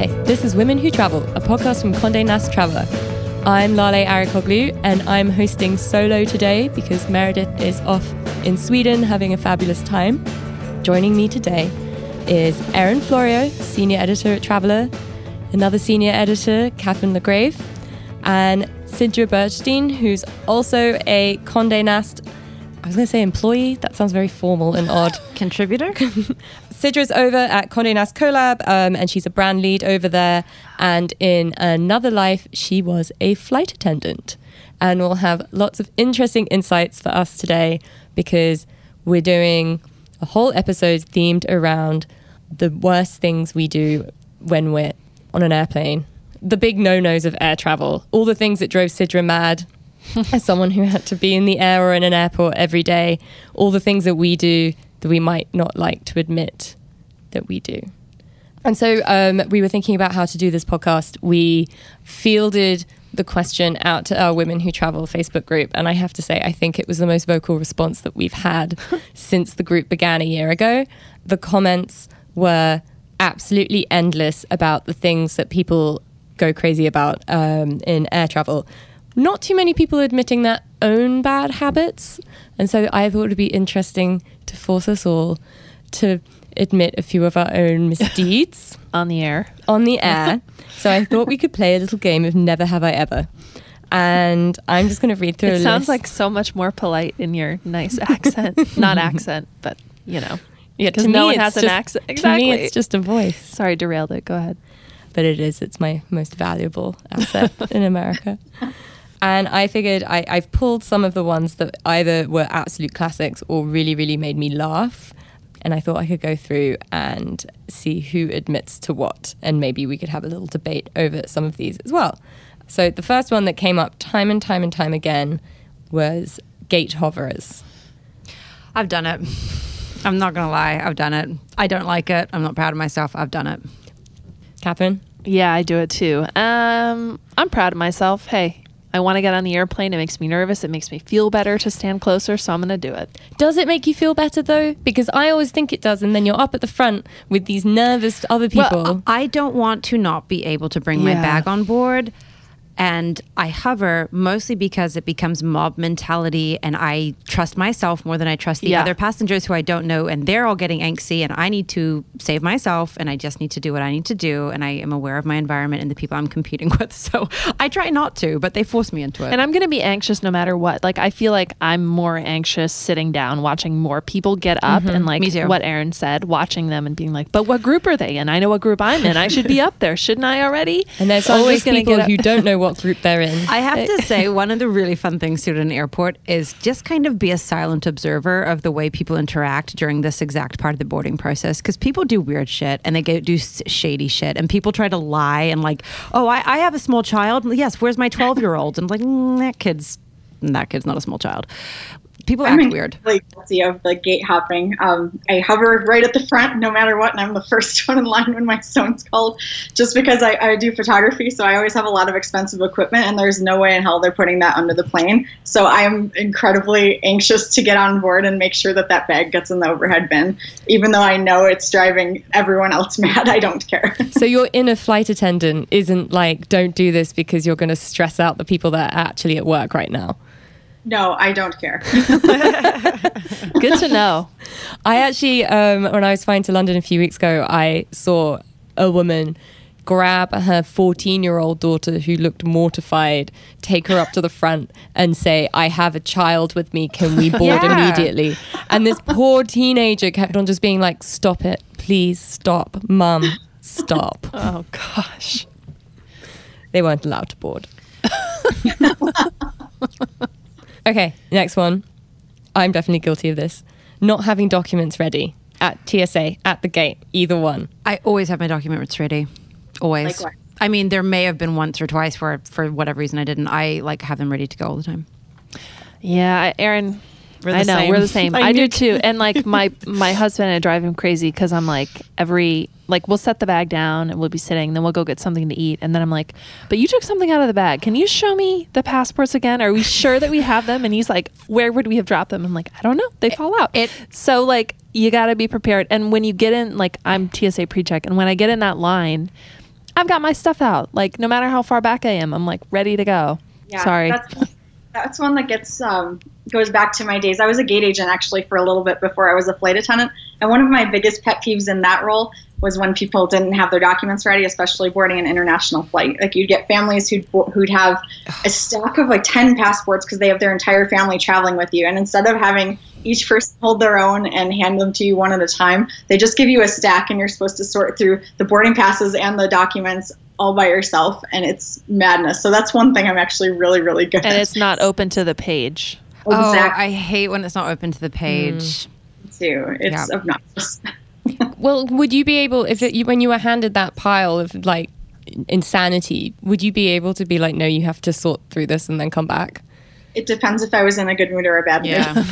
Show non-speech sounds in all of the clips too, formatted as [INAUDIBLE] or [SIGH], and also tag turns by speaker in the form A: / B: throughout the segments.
A: Hi, this is Women Who Travel, a podcast from Condé Nast Traveller. I'm Lale Arikoglu, and I'm hosting solo today because Meredith is off in Sweden having a fabulous time. Joining me today is Erin Florio, senior editor at Traveller, another senior editor, Catherine LaGrave, and Sidra Bergstein, who's also a Condé Nast. I was going to say employee. That sounds very formal and odd. [LAUGHS]
B: Contributor? [LAUGHS]
A: Sidra's over at Condé Nast Collab, um, and she's a brand lead over there. And in another life, she was a flight attendant. And we'll have lots of interesting insights for us today because we're doing a whole episode themed around the worst things we do when we're on an airplane. The big no nos of air travel, all the things that drove Sidra mad [LAUGHS] as someone who had to be in the air or in an airport every day, all the things that we do that we might not like to admit that we do. And so um, we were thinking about how to do this podcast. We fielded the question out to our Women Who Travel Facebook group. And I have to say, I think it was the most vocal response that we've had [LAUGHS] since the group began a year ago. The comments were absolutely endless about the things that people go crazy about um, in air travel. Not too many people admitting their own bad habits. And so I thought it would be interesting to force us all to admit a few of our own misdeeds [LAUGHS]
C: on the air.
A: on the air. so I thought we could play a little game of Never Have I Ever. And I'm just going to read through a
C: It sounds
A: list.
C: like so much more polite in your nice accent. [LAUGHS] Not accent, but you know.
A: yeah,
C: Because
A: to
C: no
A: me
C: one has an
A: just-
C: accent.
A: To me, it's just a voice.
C: Sorry, derailed it. Go ahead.
A: but it is. It's my most valuable asset [LAUGHS] in America. And I figured I, I've pulled some of the ones that either were absolute classics or really, really made me laugh. And I thought I could go through and see who admits to what. And maybe we could have a little debate over some of these as well. So the first one that came up time and time and time again was gate hoverers.
B: I've done it. I'm not going to lie. I've done it. I don't like it. I'm not proud of myself. I've done it.
A: Catherine?
C: Yeah, I do it too. Um, I'm proud of myself. Hey, I want to get on the airplane. It makes me nervous. It makes me feel better to stand closer, so I'm going to do it.
A: Does it make you feel better though? Because I always think it does, and then you're up at the front with these nervous other people.
B: Well, I don't want to not be able to bring my bag on board. And I hover mostly because it becomes mob mentality, and I trust myself more than I trust the
C: Yeah.
B: other passengers who I don't know, and they're all getting angsty, and I need to save myself, and I just need to do what I need to do, and I am aware of my environment and the people I'm competing [LAUGHS] with. So I try not to, but they force me into it.
C: And I'm going to be anxious no matter what. Like, I feel like I'm more anxious sitting down, watching more people get up, mm-hmm. and like
B: Me too.
C: what Erin said, watching them and being like, but what group are they in? I know what group I'm in. I should be [LAUGHS] up there, shouldn't I already?
A: And there's
C: So
A: always people
C: get up-
A: who don't know [LAUGHS] what group they're in.
B: I have to [LAUGHS] say, one of the really fun things to do at an airport is just kind of be a silent observer of the way people interact during this exact part of the boarding process. Because people do weird shit and they go do shady shit, and people try to lie and like, oh, I, I have a small child. Yes, where's my twelve year old? And like, mm, that kid's that kid's not a small child. People
D: I'm
B: act weird.
D: incredibly guilty of the gate hopping. Um, I hover right at the front no matter what, and I'm the [LAUGHS] first one in line when my phone's called, just because I, I do photography, so I always have a lot of expensive equipment, and there's no way in hell they're putting that under the plane. So I'm incredibly anxious to get on board and make sure that that bag gets in the overhead bin, even though I know it's driving everyone else [LAUGHS] mad. I don't care. [LAUGHS]
A: so your inner flight attendant isn't like, don't do this because you're going to stress out the people that are actually at work right now.
D: No, I don't care. [LAUGHS]
C: Good to know.
A: I actually, um, when I was flying to London a few weeks ago, I saw a woman grab her 14 year old daughter who looked mortified, take her up to the front and say, I have a child with me. Can we board [LAUGHS]
B: Yeah.
A: immediately? And this poor teenager kept on just being like, Stop it. Please stop. Mum, stop. [LAUGHS]
C: Oh, gosh.
A: They weren't allowed to board. Okay, next one. I'm definitely guilty of this. Not having documents ready at TSA, at the gate, either one.
B: I always have my documents ready. Always.
D: Likewise.
B: I mean, there may have been once or twice where, for whatever reason, I didn't. I like have them ready to go all the time.
C: Yeah, I- Erin.
B: We're the
C: I know
B: same.
C: we're the same. [LAUGHS]
B: I
C: I, do too. And like [LAUGHS] my my husband and I drive him crazy because I'm like every like we'll set the bag down and we'll be sitting, then we'll go get something to eat, and then I'm like, but you took something out of the bag. Can you show me the passports again? Are we sure that we have them? And he's like, where would we have dropped them? I'm like, I don't know. They fall out.
B: it-
C: so like you got to be prepared. And when you get in, like I'm TSA pre-check, and when I get in that line. I've got my stuff out. Like no matter how far back I am, I'm like ready to go. Sorry.
D: That's, that's one that gets um, goes back to my days. I was a gate agent actually for a little bit before I was a flight attendant, and one of my biggest pet peeves in that role was when people didn't have their documents ready, especially boarding an international flight. Like you'd get families who'd who'd have a stack of like ten passports because they have their entire family traveling with you, and instead of having each person hold their own and hand them to you one at a time, they just give you a stack, and you're supposed to sort through the boarding passes and the documents all by yourself, and it's madness. So that's one thing I'm actually really really good at.
C: and
D: at.
C: it's not open to the page.
B: Oh,
D: Exactly.
B: I hate when it's not open to the page.
D: too. It's
B: Yeah.
D: obnoxious. [LAUGHS]
A: Well, would you be able if it, when you were handed that pile of like insanity, would you be able to be like, no, you have to sort through this and then come back?
D: It depends if I was in a good mood or a bad mood.
B: Yeah. [LAUGHS]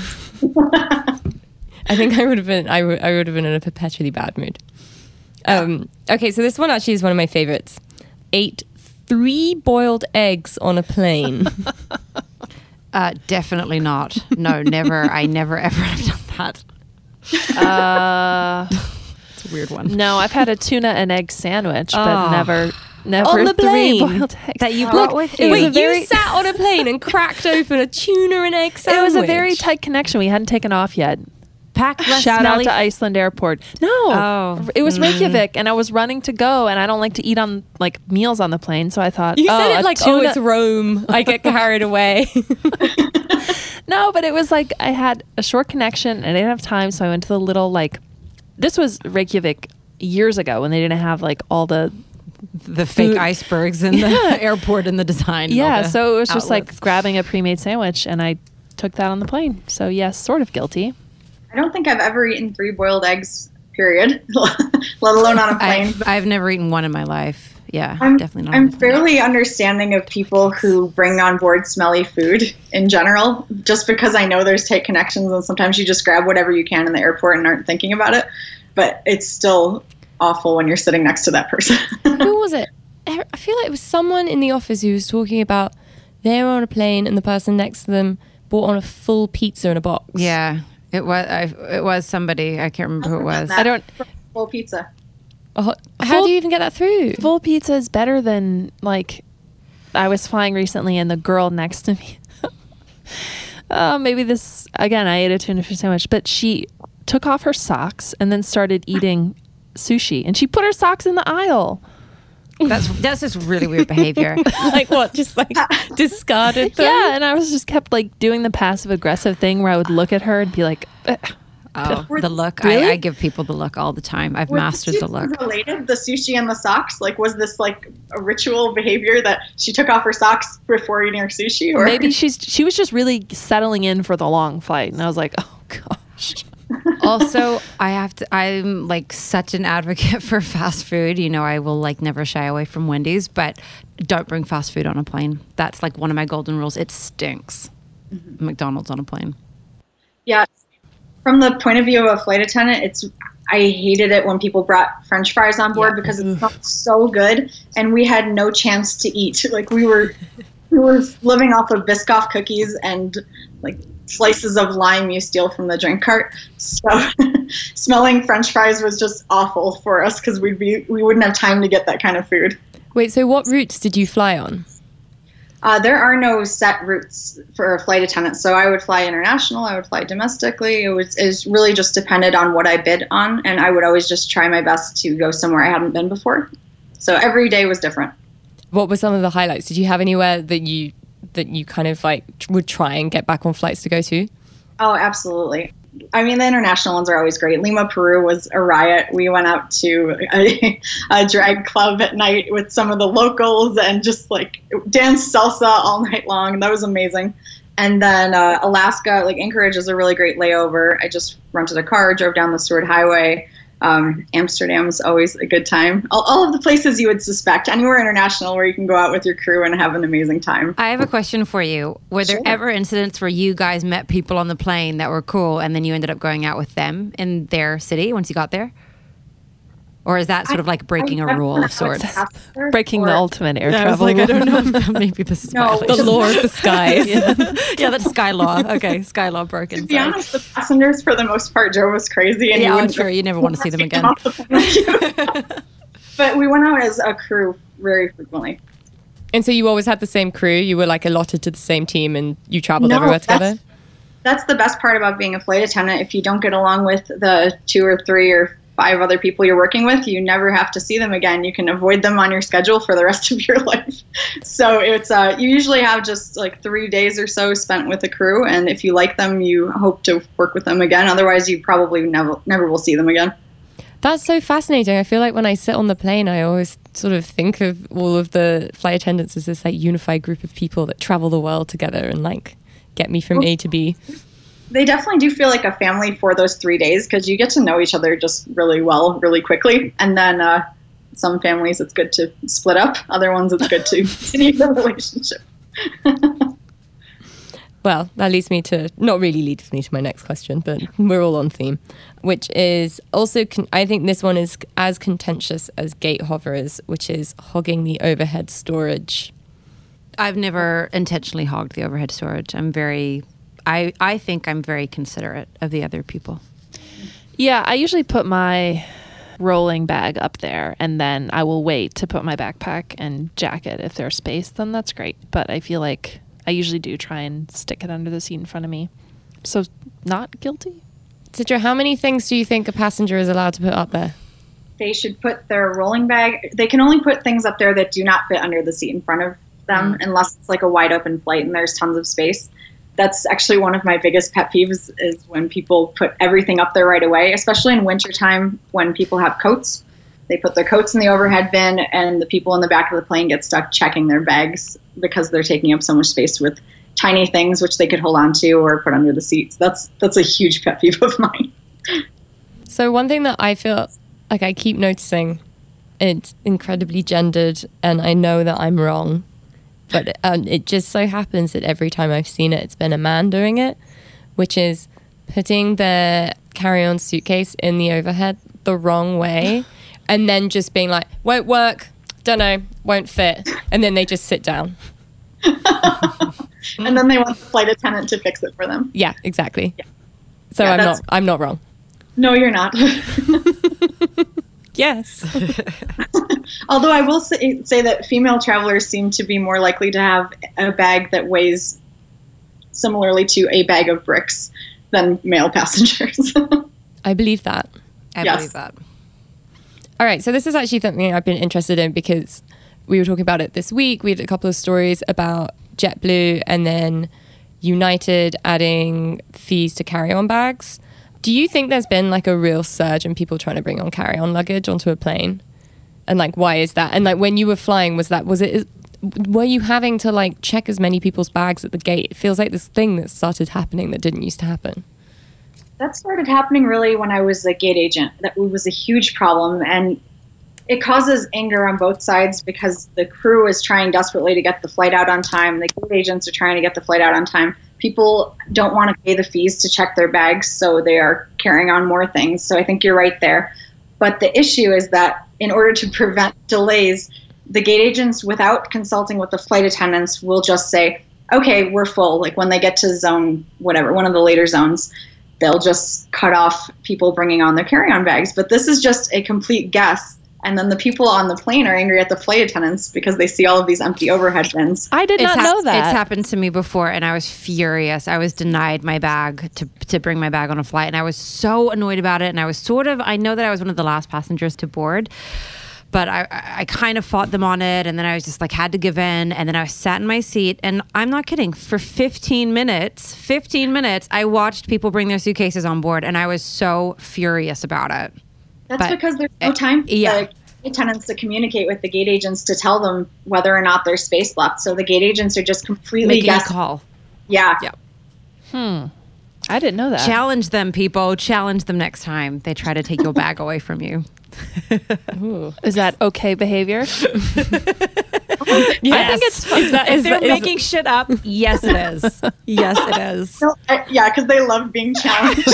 B: [LAUGHS]
A: I think I would have been. I would. Would have been in a perpetually bad mood. Um, okay, so this one actually is one of my favorites. Ate three boiled eggs on a plane.
B: Uh, definitely not. No, never. I never ever have done that.
C: Uh, [LAUGHS]
B: It's a weird one.
C: no, I've had a tuna and egg sandwich, but
B: Oh.
C: never, never
A: On the
C: three
A: plane?
C: boiled eggs.
B: That you brought with you.
C: was
A: Wait,
C: very-
A: you sat on a plane and cracked open a tuna and egg sandwich.
C: It was a very tight connection. We hadn't taken off yet.
B: Pack less
C: Shout out to Iceland Airport. No,
B: Oh.
C: it was mm. Reykjavik, and I was running to go, and I don't like to eat on like meals on the plane, so I thought,
A: You
C: oh,
A: said it like, oh,
C: tuna-
A: oh, it's Rome. I get carried away. [LAUGHS]
C: No, but it was like I had a short connection and I didn't have time, so I went to the little like. This was Reykjavik years ago when they didn't have like all the
B: the fake
C: Food.
B: icebergs in [LAUGHS] the [LAUGHS] airport and the design.
C: yeah.
B: the
C: So it was just like grabbing a pre-made sandwich, and I took that on the plane. So yes, sort of guilty.
D: I don't think I've ever eaten three boiled eggs, period, [LAUGHS] let alone on a plane.
B: I've, I've never eaten one in my life. Yeah,
D: I'm,
B: definitely not.
D: I'm
B: on plane.
D: fairly understanding of people who bring on board smelly food in general, just because I know there's tight connections and sometimes you just grab whatever you can in the airport and aren't thinking about it. But it's still awful when you're sitting next to that person.
A: Who [LAUGHS] was it? I I feel like it was someone in the office who was talking about they were on a plane and the person next to them bought on a full pizza in a box.
B: Yeah, it was. I, it was somebody. I can't remember who it was.
C: I don't.
D: Full pizza.
A: A how
C: Full-
A: do you even get that through?
C: Full pizza is better than like. I was flying recently, and the girl next to me. [LAUGHS] uh, maybe this again. I ate a tuna fish sandwich, but she took off her socks and then started eating sushi, and she put her socks in the aisle.
B: That's [LAUGHS] that's just really weird behavior. [LAUGHS]
A: like what? Just like [LAUGHS] discarded them?
C: Yeah, and I was just kept like doing the passive aggressive thing where I would look at her and be like, "Ugh."
B: Oh, the look.
C: Really?
B: I, I give people the look all the time. I've
D: Were
B: mastered
D: two
B: the look.
D: Related, the sushi and the socks. Like, was this like a ritual behavior that she took off her socks before eating her sushi, or
C: maybe she's she was just really settling in for the long flight, and I was like, oh gosh.
B: Also, I have to. I'm like such an advocate [LAUGHS] for fast food. You know, I will like never shy away from Wendy's, but don't bring fast food on a plane. That's like one of my golden rules. It stinks. Mm-hmm. McDonald's on a plane.
D: Yeah. From the point of view of a flight attendant, it's I hated it when people brought French fries on board because it smelled so good, and we had no chance to eat. [LAUGHS] Like we were, we were living off of Biscoff cookies and like slices of lime you steal from the drink cart. So [LAUGHS] smelling French fries was just awful for us because we'd be we wouldn't have time to get that kind of food.
A: Wait, so what routes did you fly on?
D: Uh, there are no set routes for a flight attendant, so I would fly international. I would fly domestically. It was is really just depended on what I bid on, and I would always just try my best to go somewhere I hadn't been before. So every day was different.
A: What were some of the highlights? Did you have anywhere that you that you kind of like would try and get back on flights to go to?
D: Oh, absolutely. I mean, the international ones are always great. Lima, Peru was a riot. We went out to a, [LAUGHS] a drag club at night with some of the locals and just like danced salsa all [LAUGHS] night long. And that was amazing. And then uh, Alaska, like Anchorage, is a really great layover. I just rented a car, drove down the Seward Highway. Um, Amsterdam's always a good time. All, all of the places you would suspect, anywhere international where you can go out with your crew and have an amazing time.
B: I have a question for you. Were there
D: Sure.
B: ever incidents where you guys met people on the plane that were cool and then you ended up going out with them in their city once you got there? Or is that sort of like breaking
D: I-
B: a rule of sorts?
D: After,
C: Breaking the ultimate air
B: I was
C: travel.
B: like, I don't know. [LAUGHS] Maybe this is
D: No,
A: The law of the [LAUGHS] skies.
B: yeah. [LAUGHS] yeah, that's Sky Law. Okay, Sky Law broken.
D: To be
B: sorry.
D: honest, the passengers for the most part drove us crazy. And
B: Yeah,
D: you
B: oh,
D: I'm
B: sure you never want to see them again.
D: the plane with you. but we went out as a crew very frequently.
A: And so you always had the same crew. You were like allotted to the same team, and you traveled
D: No,
A: everywhere
D: that's-
A: together.
D: That's the best part about being a flight attendant. If you don't get along with the two or three or five other people you're working with, you never have to see them again. You can avoid them on your schedule for the rest of your [LAUGHS] life. So it's uh, you usually have just like three days or so spent with a crew, and if you like them, you hope to work with them again. Otherwise, you probably never never will see them again.
A: That's so fascinating. I feel like when I sit on the plane, I always sort of think of all of the flight attendants as this like unified group of people that travel the world together and like get me from A to B.
D: they definitely do feel like a family for those three days because you get to know each other just really well, really quickly. And then uh, some families it's good to split up, other ones it's good to [LAUGHS] continue the relationship. [LAUGHS]
A: Well, that leads me to not really leads me to my next question, but we're all on theme, which is also con- I think this one is as contentious as gate hoverers, which is hogging the overhead storage.
B: I've never intentionally hogged the overhead storage. I'm very, I, I think I'm very considerate of the other people.
C: Yeah, I usually put my rolling bag up there and then I will wait to put my backpack and jacket if there's space, then that's great. But I feel like I usually do try and stick it under the seat in front of me. So not guilty.
A: Sidra, how many things do you think a passenger is allowed to put up there?
D: They should put their rolling bag. They can only put things up there that do not fit under the seat in front of them, mm. unless it's like a wide open flight and there's tons of space. That's actually one of my biggest pet peeves is when people put everything up there right away, especially in wintertime when people have coats. They put their coats in the overhead bin, and the people in the back of the plane get stuck checking their bags because they're taking up so much space with tiny things which they could hold on to or put under the seats. That's that's a huge pet peeve of mine.
A: So one thing that I feel like I keep noticing, it's incredibly gendered, and I know that I'm wrong, but um, it just so happens that every time I've seen it, it's been a man doing it, which is putting their carry-on suitcase in the overhead the wrong way, [GASPS] and then just being like, "Won't work, don't know, won't fit," and then they just sit down. [LAUGHS]
D: and then they want the flight attendant to fix it for them.
A: Yeah, exactly. So
D: Yeah,
A: I'm not. I'm not wrong.
D: No, you're not. [LAUGHS]
A: Yes. [LAUGHS] [LAUGHS]
D: Although I will say, say that female travelers seem to be more likely to have a bag that weighs similarly to a bag of bricks than male [LAUGHS] passengers.
A: I believe that.
B: I
D: Yes.
B: believe that.
A: All right, so this is actually something I've been interested in because we were talking about it this week. We had a couple of stories about JetBlue and then United adding fees to carry on bags. Do you think there's been like a real surge in people trying to bring on carry on luggage onto a plane? And like, why is that? And like, when you were flying, was that, was it, were you having to like check as many people's bags at the gate? It feels like this thing that started happening that didn't used to happen.
D: that started happening really when I was a gate agent. That was a huge problem, and it causes anger on both sides because the crew is trying desperately to get the flight out on time. The gate agents are trying to get the flight out on time. People don't want to pay the fees to check their bags, so they are carrying on more things. So I think you're right there. But the issue is that in order to prevent delays, the gate agents, without consulting with the flight attendants, will just say, okay, we're full. Like when they get to zone, whatever, one of the later zones, they'll just cut off people bringing on their carry on bags. But this is just a complete guess. And then the people on the plane are angry at the flight attendants because they see all of these empty overhead bins.
C: I did
B: It's
C: not
B: hap-
C: know that.
B: It's happened to me before, and I was furious. I was denied my bag to, to bring my bag on a flight, and I was so annoyed about it. And I was sort of, I know that I was one of the last passengers to board, but I, I I kind of fought them on it. And then I was just like, had to give in. And then I sat in my seat, and I'm not kidding, for 15 minutes, 15 minutes, I watched people bring their suitcases on board, and I was so furious about it.
D: That's
B: But-
D: because there's no time for
B: yeah.
D: the gate attendants to communicate with the gate agents to tell them whether or not there's space left. So the gate agents are just completely
B: Making a call.
D: Yeah.
B: Yeah. Hmm.
C: I didn't know that.
B: Challenge them, people. Challenge them next time they try to take your bag [LAUGHS] away from you.
C: Is that okay behavior? [LAUGHS]
B: I think it's fun.
A: Is that-
B: if
A: is
B: they're
A: that- is-
B: making shit up, yes, it is. [LAUGHS] Yes, it is.
D: No, I- yeah, because they love being challenged.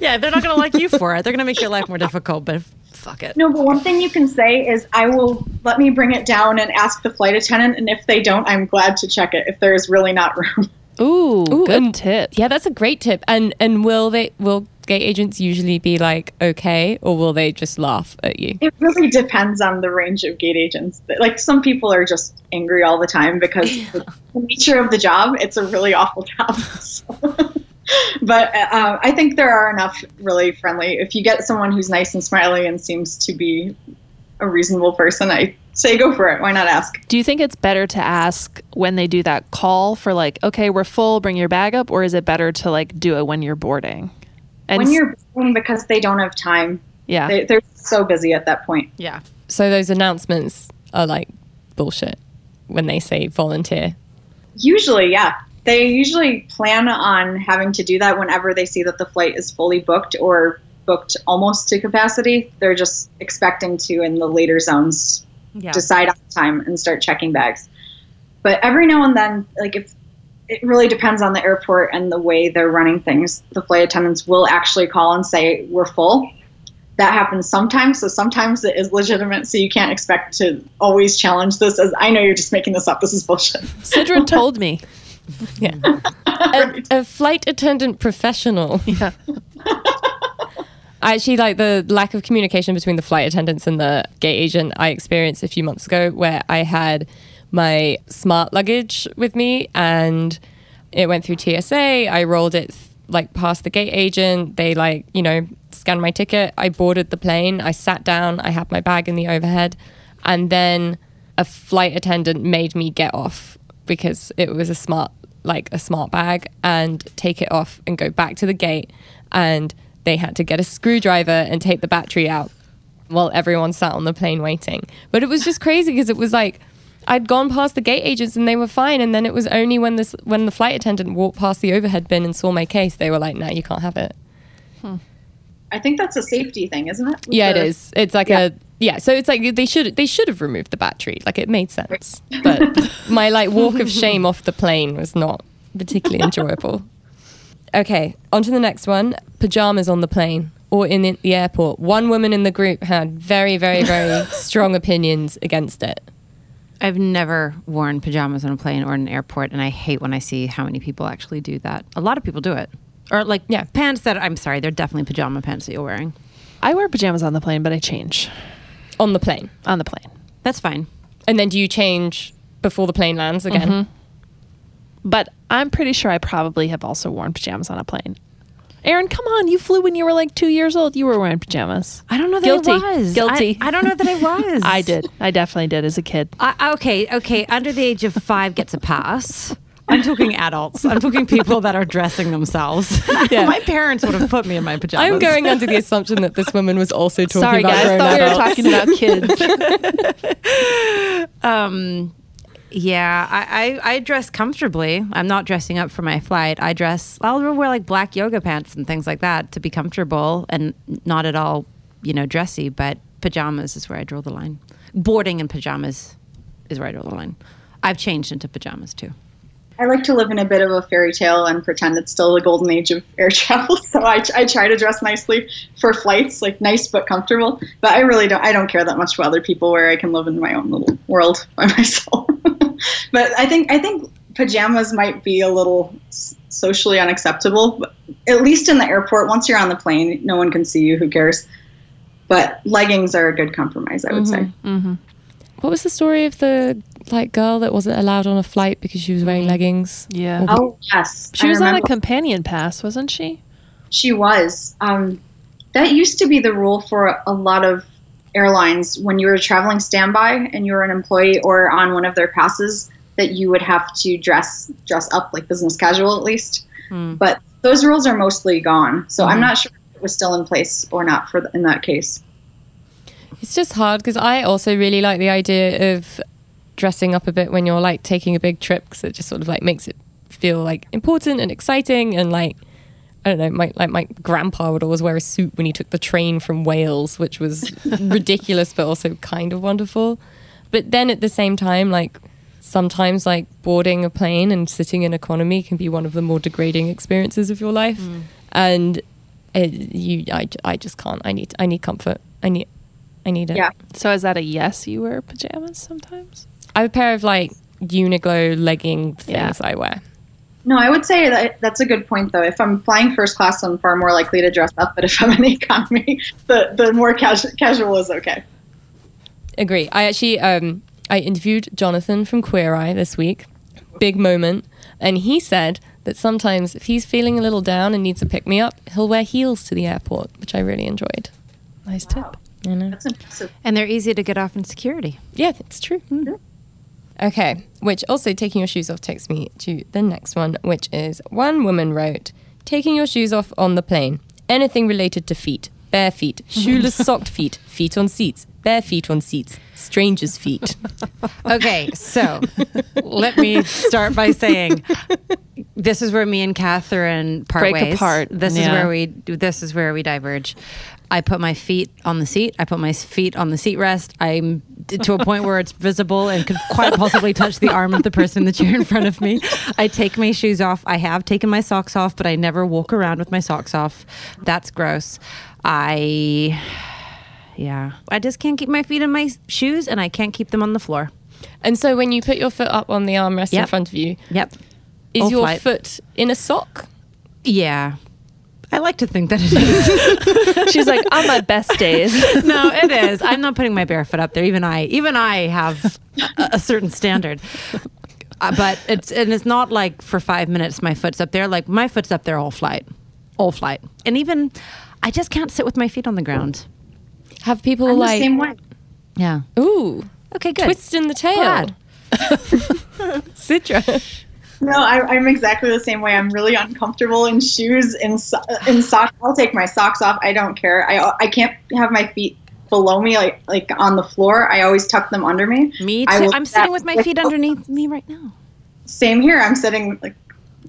B: Yeah, they're not going to like you for it. They're going to make your life more difficult, but fuck it.
D: no, but one thing you can say is, I will let me bring it down and ask the flight attendant. And if they don't, I'm glad to check it if there is really not room. [LAUGHS]
C: Ooh,
A: Ooh,
C: good
A: and-
C: tip.
A: Yeah, that's a great tip. And and will they will gate agents usually be like okay, or will they just laugh at you?
D: It really depends on the range of gate agents. Like some people are just angry all the time because [LAUGHS] the nature of the job, it's a really awful job. [LAUGHS] So. [LAUGHS] but uh, I think there are enough really friendly. If you get someone who's nice and smiley and seems to be a reasonable person, I say go for it. Why not ask?
C: Do you think it's better to ask when they do that call for like, okay, we're full, bring your bag up, or is it better to like do it when you're boarding?
D: And when you're boarding because they don't have time.
C: Yeah,
D: they, they're so busy at that point.
B: Yeah.
A: So those announcements are like bullshit when they say volunteer.
D: Usually, yeah. They usually plan on having to do that whenever they see that the flight is fully booked or booked almost to capacity. They're just expecting to, in the later zones, yeah. decide on time and start checking bags. But every now and then, like if it really depends on the airport and the way they're running things, the flight attendants will actually call and say, We're full. That happens sometimes. So sometimes it is legitimate. So you can't expect to always challenge this as I know you're just making this up. This is bullshit.
C: Sidra [LAUGHS] told me. [LAUGHS]
A: Yeah. a, a, flight attendant professional. [LAUGHS]
C: Yeah.
A: Actually, like the lack of communication between the flight attendants and the gate agent, I experienced a few months ago where I had my smart luggage with me and it went through TSA. I rolled it like past the gate agent. They like, you know, scanned my ticket. I boarded the plane. I sat down. I had my bag in the overhead. And then a flight attendant made me get off because it was a smart like a smart bag and take it off and go back to the gate and they had to get a screwdriver and take the battery out while everyone sat on the plane waiting. But it was just crazy because it was like I'd gone past the gate agents and they were fine, and then it was only when this when the flight attendant walked past the overhead bin and saw my case, they were like, "No, you can't have it."
D: Hmm. I think that's a safety thing, isn't it?
A: With yeah, the, it is. It's like yeah. a yeah. So it's like they should they should have removed the battery. Like it made sense, but [LAUGHS] my like walk of shame off the plane was not particularly enjoyable. Okay, on to the next one. Pajamas on the plane or in the airport. One woman in the group had very, very, very [LAUGHS] strong opinions against it.
B: I've never worn pajamas on a plane or in an airport, and I hate when I see how many people actually do that. A lot of people do it. Or like yeah. pants that I'm sorry, they're definitely pajama pants that you're wearing.
C: I wear pajamas on the plane, but I change.
A: On the plane.
C: On the plane.
B: That's fine.
A: And then do you change before the plane lands again? Mm-hmm.
C: But I'm pretty sure I probably have also worn pajamas on a plane. Erin, come on. You flew when you were like two years old. You were wearing pajamas.
B: I don't know that
C: Guilty.
B: I was.
C: Guilty.
B: I, I don't know that I [LAUGHS] was.
C: I did. I definitely did as a kid.
B: I, okay, okay. Under the age of five gets a pass. I'm talking adults. I'm talking people that are dressing themselves. [LAUGHS] Yeah. my parents would have put me in my pajamas.
A: I'm going under the assumption that this woman was also talking
C: Sorry,
A: about
C: guys,
A: grown
C: thought we were talking about [LAUGHS]
B: kids. [LAUGHS] um, yeah, I, I, I, dress comfortably. I'm not dressing up for my flight. I dress, I'll wear like black yoga pants and things like that to be comfortable and not at all, you know, dressy, but pajamas is where I draw the line. Boarding in pajamas is where I draw the line. I've changed into pajamas too.
D: I like to live in a bit of a fairy tale and pretend it's still the golden age of air [LAUGHS] travel. So I, I try to dress nicely for flights, like nice but comfortable. But I really don't. I don't care that much what other people where I can live in my own little world [LAUGHS] by myself. [LAUGHS] but I think I think pajamas might be a little socially unacceptable. But at least in the airport, once you're on the plane, no one can see you. Who cares? But leggings are a good compromise, I would
A: mm-hmm,
D: say.
A: Mm-hmm. What was the story of the like girl that wasn't allowed on a flight because she was wearing leggings?
C: Yeah.
D: Oh yes.
C: She I was remember. on a companion pass, wasn't she?
D: She was. Um, that used to be the rule for a lot of airlines when you were traveling standby and you were an employee or on one of their passes that you would have to dress dress up like business casual at least. Mm. But those rules are mostly gone, so mm. I'm hmm. not sure if it was still in place or not for the, in that case.
A: It's just hard because I also really like the idea of dressing up a bit when you're like taking a big trip because it just sort of like makes it feel like important and exciting and like I don't know, my like my grandpa would always wear a suit when he took the train from Wales, which was [LAUGHS] ridiculous but also kind of wonderful. But then at the same time, like sometimes like boarding a plane and sitting in economy can be one of the more degrading experiences of your life. Mm. And it, you, I, I just can't. I need, I need comfort. I need, I need it.
D: Yeah.
C: So is that a yes? You wear pajamas sometimes?
A: I have a pair of like Uniqlo legging things yeah. I wear.
D: No, I would say that that's a good point, though. If I'm flying first class, I'm far more likely to dress up. But if I'm in economy, [LAUGHS] the, the more casual, casual is okay.
A: Agree. I actually um, I interviewed Jonathan from Queer Eye this week. Big moment, and he said that sometimes if he's feeling a little down and needs a pick me up, he'll wear heels to the airport, which I really enjoyed.
C: Nice tip.
A: You know.
D: That's impressive.
B: And they're easy to get off in security.
A: Yeah, it's true. Okay, which also taking your shoes off takes me to the next one, which is one woman wrote, taking your shoes off on the plane. Anything related to feet, bare feet, [LAUGHS] shoeless socked feet, feet on seats, bare feet on seats, strangers' feet. [LAUGHS]
B: Okay, so let me start by saying this is where me and Catherine part
C: Break
B: ways.
C: apart,
B: This is where we this is where we diverge. I put my feet on the seat. I put my feet on the seat rest. I'm to a point where it's visible and could quite possibly touch the arm of the person in the chair in front of me. I take my shoes off. I have taken my socks off, but I never walk around with my socks off. That's gross. I yeah. I just can't keep my feet in my shoes and I can't keep them on the floor.
A: And so when you put your foot up on the armrest in front of you,
B: Yep.
A: is
B: All
A: your
B: flight.
A: foot in a sock?
B: Yeah. I like to think that it is. [LAUGHS]
C: She's like, on my best days. [LAUGHS]
B: no, it is. I'm not putting my bare foot up there. Even I, even I have a, a certain standard. Uh, but it's and it's not like for five minutes my foot's up there. Like my foot's up there all flight, all flight. And even I just can't sit with my feet on the ground.
A: Have people
D: I'm
A: like,
D: the same way.
B: Yeah.
A: ooh,
B: Okay. Good.
A: twist in the tail?
B: Glad. [LAUGHS]
A: Sidra.
D: No, I, I'm exactly the same way. I'm really uncomfortable in shoes, in so- in socks. I'll take my socks off. I don't care. I I can't have my feet below me, like like on the floor. I always tuck them under me.
B: Me too. I'm sitting with my feet underneath me right now.
D: Same here. I'm sitting like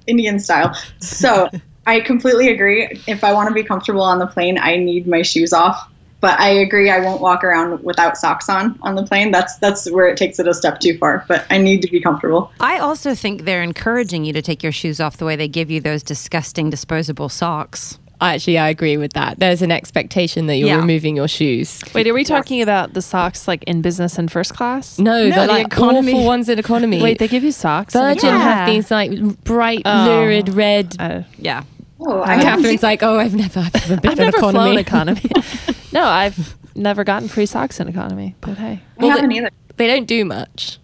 D: Indian style. So [LAUGHS] I completely agree. If I want to be comfortable on the plane, I need my shoes off. But I agree. I won't walk around without socks on on the plane. That's that's where it takes it a step too far. But I need to be comfortable.
B: I also think they're encouraging you to take your shoes off the way they give you those disgusting disposable socks.
A: Actually, I agree with that. There's an expectation that you're
B: Yeah.
A: removing your shoes.
C: Wait, are we talking about the socks like in business and first class?
A: No,
B: No, the
A: like
B: economy-
A: awful ones in economy.
C: Wait, they give you socks? in
A: Virgin
C: economy?
A: have these like bright,
C: Oh.
A: lurid red.
C: Uh,
B: Yeah.
D: Oh, I
A: and Catherine's like, oh, I've never, I've never been
C: I've
A: in
C: never
A: economy.
C: flown economy. [LAUGHS] no, I've never gotten free socks in economy. But hey,
D: I haven't either.
A: they don't do much.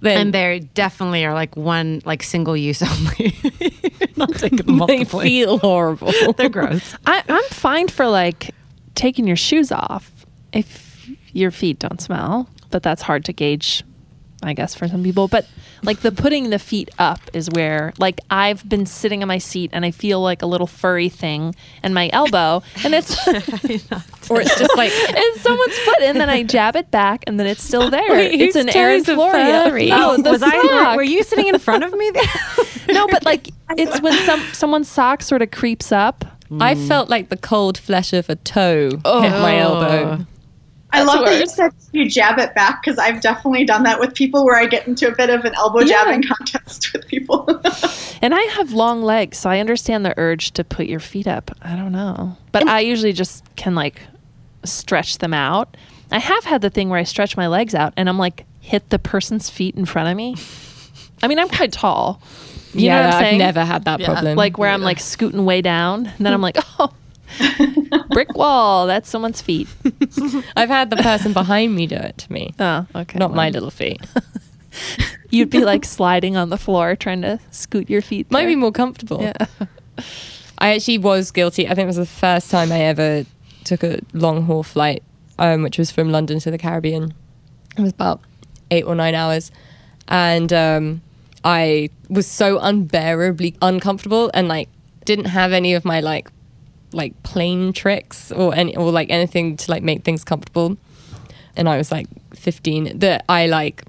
A: Then
B: And they definitely are like one, like single use only. [LAUGHS] Not taking them
A: they feel horrible. [LAUGHS]
B: They're gross.
C: I, I'm fine for like taking your shoes off if your feet don't smell, but that's hard to gauge, I guess, for some people. But like the putting the feet up is where, like, I've been sitting on my seat and I feel like a little furry thing in my elbow, and it's [LAUGHS] [LAUGHS]
A: or it's just like [LAUGHS]
C: it's someone's foot, and then I jab it back, and then it's still there.
A: Wait,
C: it's an Erin
A: toes are
C: Florio.
A: furry?
C: No, oh, the
B: was I?
C: sock.
B: Were you sitting in front of me there?
C: No, but like it's when some someone's sock sort of creeps up.
A: I felt like the cold flesh of a toe oh. hit my elbow.
D: I love that you said you jab it back because I've definitely done that with people where I get into a bit of an elbow
C: Yeah.
D: jabbing contest [LAUGHS] with people. [LAUGHS]
C: And I have long legs, so I understand the urge to put your feet up. I don't know. But I usually just can like stretch them out. I have had the thing where I stretch my legs out and I'm like hit the person's feet in front of me. I mean, I'm quite tall. You
A: yeah,
C: know what I'm saying?
A: I've never had that
B: Yeah.
A: problem.
C: like where I'm like scooting way down and then I'm like, [LAUGHS] "Oh, [LAUGHS] brick wall, that's someone's feet." [LAUGHS]
A: I've had the person behind me do it to me.
C: Oh, okay.
A: Not
C: well,
A: my little feet. [LAUGHS]
C: You'd be like sliding on the floor trying to scoot your feet.
A: Might
C: there.
A: be more comfortable.
C: Yeah.
A: I actually was guilty. I think it was the first time I ever took a long haul flight, um, which was from London to the Caribbean. It was about eight or nine hours, and um, I was so unbearably uncomfortable and like didn't have any of my like like plane tricks or any or like anything to like make things comfortable. And I was like 15. That I like,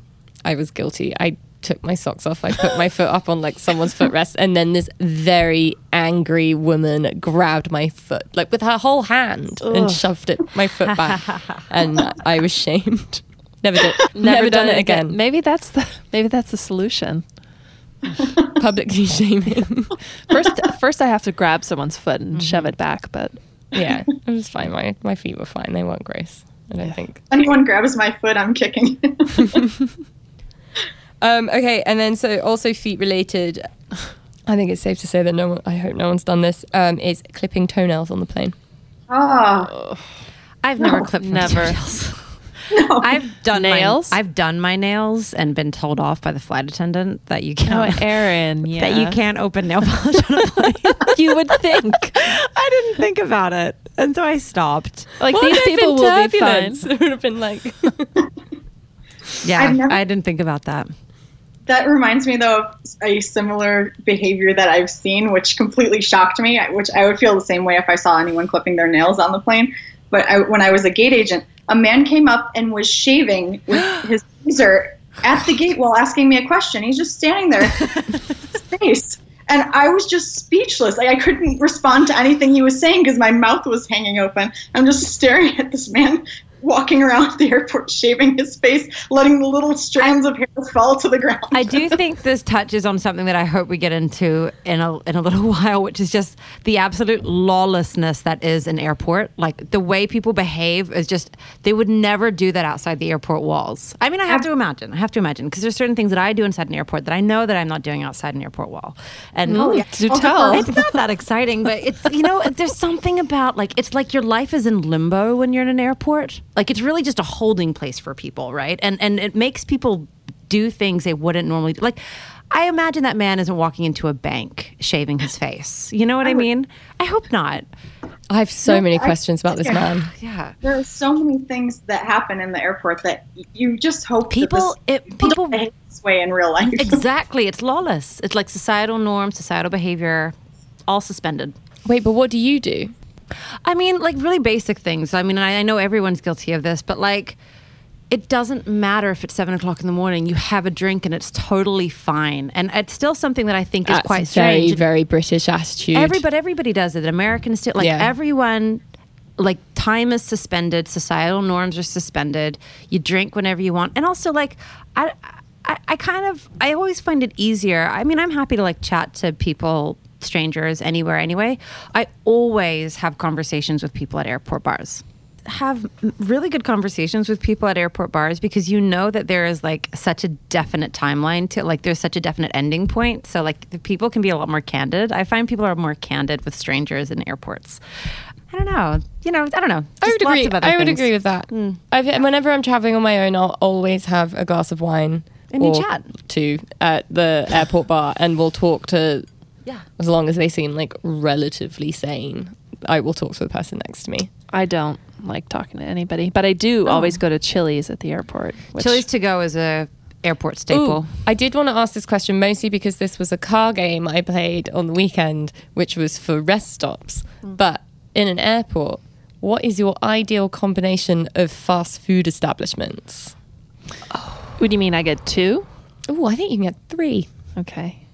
A: I was guilty. I took my socks off. I put my [LAUGHS] foot up on like someone's footrest, and then this very angry woman grabbed my foot like with her whole hand and shoved it my foot back, [LAUGHS] and I was shamed. Never did. Never, done, it again.
C: Maybe that's the maybe that's the solution. [LAUGHS]
A: Publicly shaming.
C: First, first I have to grab someone's foot and shove
A: Mm-hmm.
C: it back. But
A: yeah, [LAUGHS] it was fine. My my feet were fine. They weren't gross. I don't think.
D: Anyone grabs my foot, I'm kicking. [LAUGHS]
A: Um, okay, and then so also feet related. I think it's safe to say that no one, I hope no one's done this, um, is clipping toenails on the plane.
D: Oh,
B: I've never clipped my
C: Never.
B: Toenails. [LAUGHS]
D: no.
B: I've done my-
C: Nails?
B: I've done my nails and been told off by the flight attendant that you
C: Oh,
B: can't [LAUGHS]
C: Erin, yeah.
B: that you can't open nail [LAUGHS] polish on a plane.
C: You would think.
B: I didn't think about it, and so I stopped.
C: Like
A: What
C: these people
A: in
C: will be fine.
A: turbulence? It would have been like,
B: Yeah,
D: I've never-
B: I didn't think about that.
D: That reminds me though of a similar behavior that I've seen, which completely shocked me. Which I would feel the same way if I saw anyone clipping their nails on the plane. But I, when I was a gate agent, a man came up and was shaving with [GASPS] his razor at the gate while asking me a question. He's just standing there, [LAUGHS] face, and I was just speechless. Like I couldn't respond to anything he was saying because my mouth was hanging open. I'm just staring at this man walking around the airport, shaving his face, letting the little strands of hair fall to the ground.
B: I do think this touches on something that I hope we get into in a in a little [LAUGHS] while, which is just the absolute lawlessness that is an airport. Like the way people behave is just they would never do that outside the airport walls. I mean, I have to imagine. I have to imagine because there's certain things that I do inside an airport that I know that I'm not doing outside an airport wall. And
C: Do tell.
B: it's not that exciting, but it's you know, there's something about like it's like your life is in limbo when you're in an airport. Like it's really just a holding place for people, right? And and it makes people do things they wouldn't normally do. Like I imagine that man isn't walking into a bank shaving his face. You know what I, mean? I hope not.
A: I have so
D: No,
A: many
D: I-
A: questions about this
D: yeah.
A: man. [LAUGHS]
B: Yeah.
D: there are so many things that happen in the airport that you just hope
B: People
D: that this,
B: it
D: people
B: people
D: don't behave this way in real life. [LAUGHS]
B: Exactly. It's lawless. It's like societal norms, societal behavior, all suspended.
A: Wait, but what do you do?
B: I mean, like really basic things. I mean, I, I know everyone's guilty of this, but like, it doesn't matter if it's seven o'clock in the morning. You have a drink and it's totally fine, and it's still something that I think is quite
A: very,
B: strange.
A: very British attitude.
B: Every, but everybody does it. Americans do. Like
A: Yeah.
B: everyone, like time is suspended. Societal norms are suspended. You drink whenever you want, and also like I. I, I kind of I always find it easier. I mean, I'm happy to like chat to people, strangers, anywhere, anyway. I always have conversations with people at airport bars. Have really good conversations with people at airport bars because you know that there is like such a definite timeline to like there's such a definite ending point. So like the people can be a lot more candid. I find people are more candid with strangers in airports. I don't know. You know, I don't know.
A: I would agree. I would agree with that. Mm. I've, whenever I'm traveling on my own, I'll always have a glass of wine
B: And you chat.
A: two at the airport bar, and we'll talk to.
B: Yeah.
A: As long as they seem like relatively sane, I will talk to the person next to me.
C: I don't like talking to anybody, but I do
B: Oh.
C: always go to Chili's at the airport. Which,
B: Chili's to go is a airport staple.
A: Ooh, I did want to ask this question mostly because this was a car game I played on the weekend, which was for rest stops. Mm. But in an airport, what is your ideal combination of fast food establishments? Oh.
C: What do you mean? I get two?
A: Oh, I think you can get three.
C: Okay.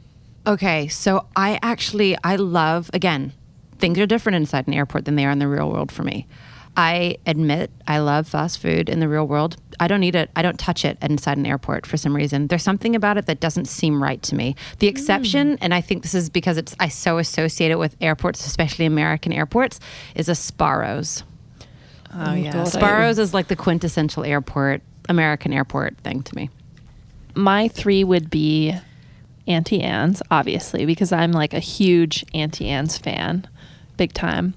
B: Okay, so I actually I love again, things are different inside an airport than they are in the real world for me. I admit I love fast food in the real world. I don't eat it. I don't touch it inside an airport for some reason. There's something about it that doesn't seem right to me. The exception, mm. and I think this is because it's I so associate it with airports, especially American airports, is a Sbarro's.
C: Oh, yeah.
A: Oh, God, I-
B: is like the quintessential airport, American airport thing to me.
C: My three would be Auntie Anne's, obviously, because I'm like a huge Auntie Anne's fan, big time.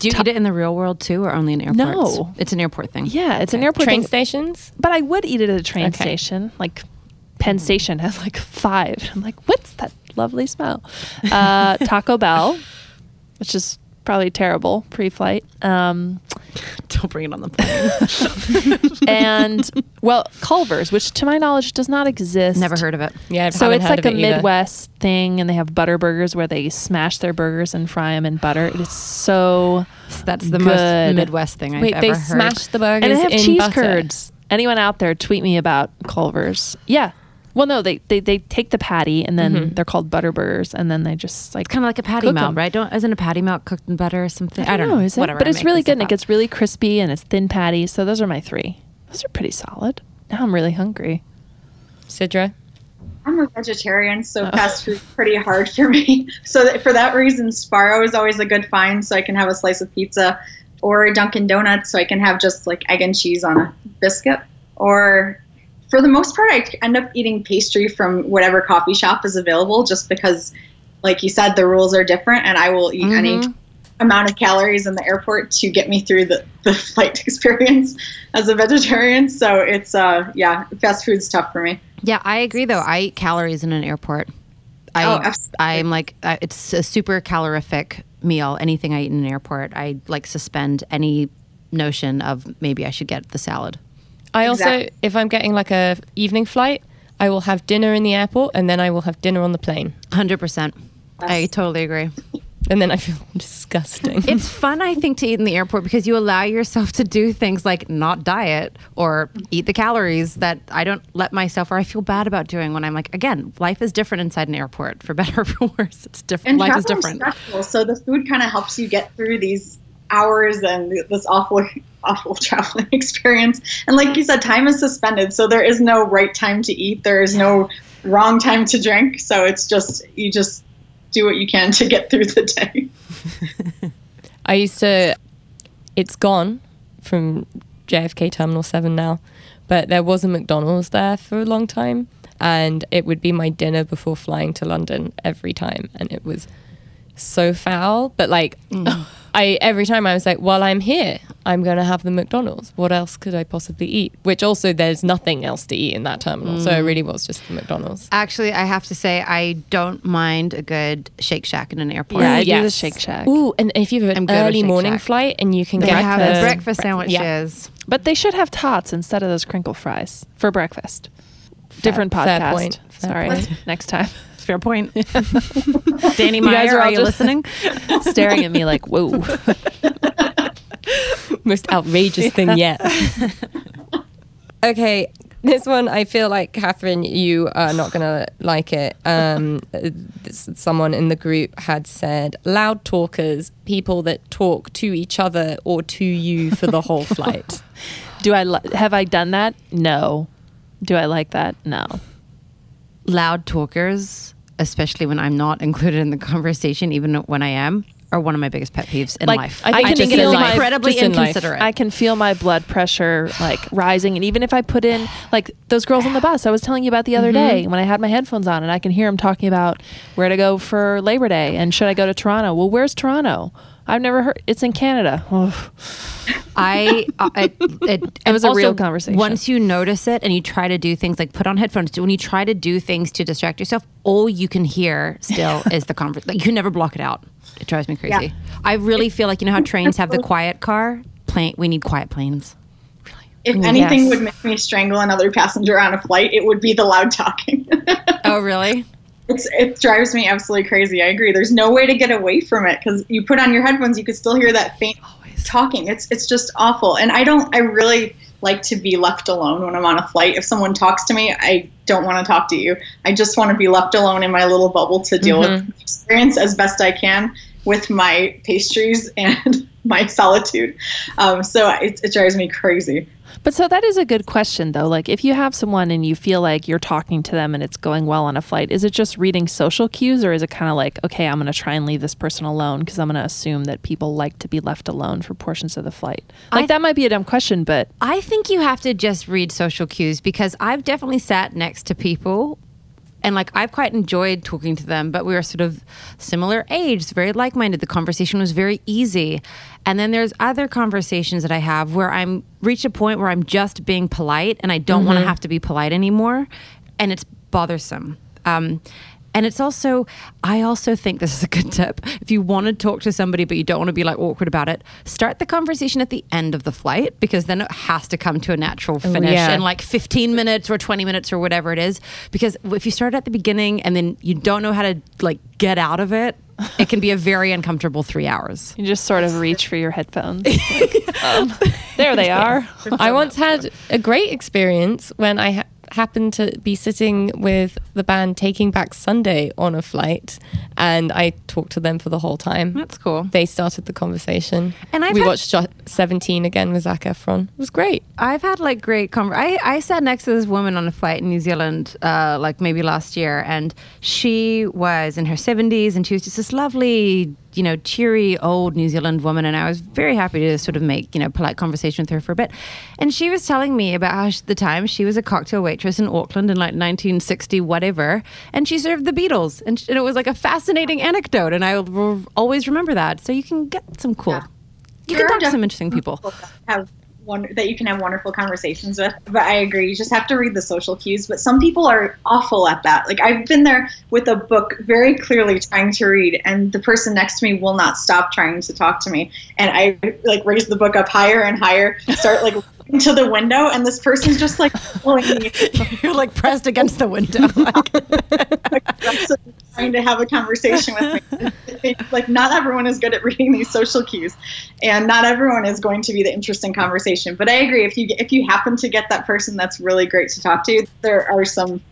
B: Do you eat it in the real world too, or only in airports?
C: No.
B: it's an airport thing.
C: Yeah, it's an airport
A: Train
C: thing.
A: stations?
C: But I would eat it at a train
A: Okay.
C: station. Like Penn Station has like five. I'm like, what's that lovely smell? Uh, Taco Bell, which is probably terrible pre-flight. Um,
B: Don't bring it on the plane. [LAUGHS]
C: and well, Culver's, which to my knowledge does not exist.
B: Never heard of it.
A: Yeah, I
C: So
A: haven't
C: it's
A: heard
C: like
A: of
C: a
A: it either.
C: Midwest thing, and they have butter burgers where they smash their burgers and fry them in butter. It is so
B: That's the
C: Good.
B: most Midwest thing I've
A: Wait,
B: ever heard.
A: Wait, they smash the burgers
C: and they have
A: in
C: cheese
A: butter.
C: curds. Anyone out there, tweet me about Culver's. Yeah. Well, no, they, they, they take the patty and then
A: Mm-hmm.
C: they're called butter burgers, and then they just like
B: It's kind of like a patty
C: melt,
B: melt,
C: 'em.
B: right? Don't isn't a patty melt cooked in butter or something? I don't, know.
C: is it?
B: Whatever.
C: But
B: I'm
C: it's really good, and it gets really crispy, and it's thin patty. So those are my three. Those are pretty solid. Now I'm really hungry.
A: Sidra?
D: I'm a vegetarian, so fast food's pretty hard for me. [LAUGHS] So that, for that reason, Sbarro is always a good find, so I can have a slice of pizza, or a Dunkin' Donuts, so I can have just like egg and cheese on a biscuit. Or for the most part, I end up eating pastry from whatever coffee shop is available, just because like you said, the rules are different, and I will eat any amount of calories in the airport to get me through the, the [LAUGHS] flight experience as a vegetarian. So it's uh yeah, fast food's tough for me.
B: Yeah, I agree though. I eat calories in an airport. I,
D: Oh, absolutely.
B: I'm like, uh, it's a super calorific meal. Anything I eat in an airport, I like suspend any notion of maybe I should get the salad.
A: I also,
D: Exactly.
A: if I'm getting like a evening flight, I will have dinner in the airport and then I will have dinner on the plane.
B: 100%. I totally agree.
A: And then I feel [LAUGHS] disgusting.
B: It's fun, I think, to eat in the airport because you allow yourself to do things like not diet or eat the calories that I don't let myself or I feel bad about doing when I'm like, again, life is different inside an airport for [LAUGHS] better or for worse. It's different.
D: And
B: life is different.
D: stressful, so the food kind of helps you get through these hours and this awful, awful [LAUGHS] traveling experience. And like you said, time is suspended, so there is no right time to eat. There is no wrong time to drink. So it's just you just do what you can [LAUGHS] to get through the day. [LAUGHS]
A: I used to, it's gone from JFK Terminal 7 now, but there was a McDonald's there for a long time. And it would be my dinner before flying to London every time. And it was so foul. But like, mm. [LAUGHS] I every time I was like, well, I'm here. I'm going to have the McDonald's. What else could I possibly eat? Which also, there's nothing else to eat in that terminal. So it mm. really was just the McDonald's.
B: Actually, I have to say, I don't mind a good Shake Shack in an airport.
C: Yeah, I do the Shake Shack.
A: Ooh, and if you have
B: I'm
A: an early morning
B: Shack.
A: flight and you can
B: They
A: get
B: have
A: the
B: the breakfast sandwiches.
A: Yeah.
C: But they should have tots instead of those crinkle fries for breakfast. Different
A: fair
C: podcast.
A: point. Fair
C: Sorry.
A: point. [LAUGHS]
C: Next time.
B: Fair point. [LAUGHS] Danny
C: You guys
B: Meyer,
C: are
B: are, you listening? [LAUGHS]
C: Staring at me like, whoa. [LAUGHS]
A: most outrageous thing yet. okay, this one I feel like Catherine, you are not gonna like it. Um, someone in the group had said loud talkers, people that talk to each other or to you for the whole flight.
C: Do I li- have I done that? No. Do I like that? No.
B: Loud talkers, especially when I'm not included in the conversation, even when I am, are one of my biggest pet peeves in
C: Like,
B: life.
C: I think in
B: it is
C: life,
B: incredibly
A: in
B: inconsiderate.
C: I can feel my blood pressure like rising, and even if I put in like those girls on the bus I was telling you about the other mm-hmm. day when I had my headphones on, and I can hear them talking about where to go for Labor Day and should I go to Toronto? Well, where's Toronto? I've never heard. It's in Canada. Ugh.
B: I, uh, it, it,
C: It was a
B: and
C: real conversation.
B: Once you notice it and you try to do things like put on headphones, when you try to do things to distract yourself, all you can hear still [LAUGHS] is the conversation. Like you can never block it out. It drives me crazy.
D: Yeah.
B: I really feel like you know how trains have the quiet car. Plane, we need quiet planes.
D: If anything
C: Yes.
D: would make me strangle another passenger on a flight, it would be the loud talking. [LAUGHS]
B: Oh, really?
D: It's, it drives me absolutely crazy. I agree. There's no way to get away from it because you put on your headphones, you could still hear that faint Always. talking. It's it's just awful. And I don't. I really like to be left alone when I'm on a flight. If someone talks to me, I don't want to talk to you. I just want to be left alone in my little bubble to deal with mm-hmm. the experience as best I can with my pastries [LAUGHS] and my solitude. Um, so it, it drives me crazy.
C: But so that is a good question, though. Like, if you have someone and you feel like you're talking to them and it's going well on a flight, is it just reading social cues or is it kind of like, okay, I'm going to try and leave this person alone because I'm going to assume that people like to be left alone for portions of the flight? Like,
B: I-
C: that might be a dumb question, but
B: I think you have to just read social cues because I've definitely sat next to people and like I've quite enjoyed talking to them, but we were sort of similar age, very like minded. The conversation was very easy. And then there's other conversations that I have where I'm reached a point where I'm just being polite and I don't want to have to be polite anymore. And it's bothersome. Um, and it's also, I also think this is a good tip. If you want to talk to somebody, but you don't want to be like awkward about it, start the conversation at the end of the flight because then it has to come to a natural finish
A: yeah.
B: in like 15 minutes or 20 minutes or whatever it is. Because if you start at the beginning and then you don't know how to like get out of it, it can be a very uncomfortable three hours.
C: you just sort of reach for your headphones. [LAUGHS] Like, um, there they [LAUGHS] are.
A: I once had a great experience when I ha- happened to be sitting with the band Taking Back Sunday on a flight, and I talked to them for the whole time.
B: That's cool.
A: They started the conversation,
B: And I've
A: we
B: had-
A: watched Seventeen again with Zac Efron. It was great.
B: I've had like great conver- I, I sat next to this woman on a flight in New Zealand, uh, like maybe last year, and she was in her 70s and she was just this lovely you know, cheery old New Zealand woman, and I was very happy to sort of make you know polite conversation with her for a bit. And she was telling me about how she, the time she was a cocktail waitress in Auckland in like 1960 whatever, and she served the Beatles, and, sh- and it was like a fascinating anecdote, and I will always remember that. So you can get some cool,
D: Yeah.
B: you
D: There
B: can talk to some interesting people.
D: have one that you can have wonderful conversations with. But I agree, you just have to read the social cues. But some people are awful at that. Like I've been there with a book very clearly trying to read, and the person next to me will not stop trying to talk to me. And I like raise the book up higher and higher, start like [LAUGHS] into the window, and this person's just like pulling me [LAUGHS]
B: You're like pressed against the window. [LAUGHS] Like,
D: trying to have a conversation with me. [LAUGHS] Like not everyone is good at reading these social cues, and not everyone is going to be the interesting conversation. But I agree. If you if you happen to get that person that's really great to talk to, there are some.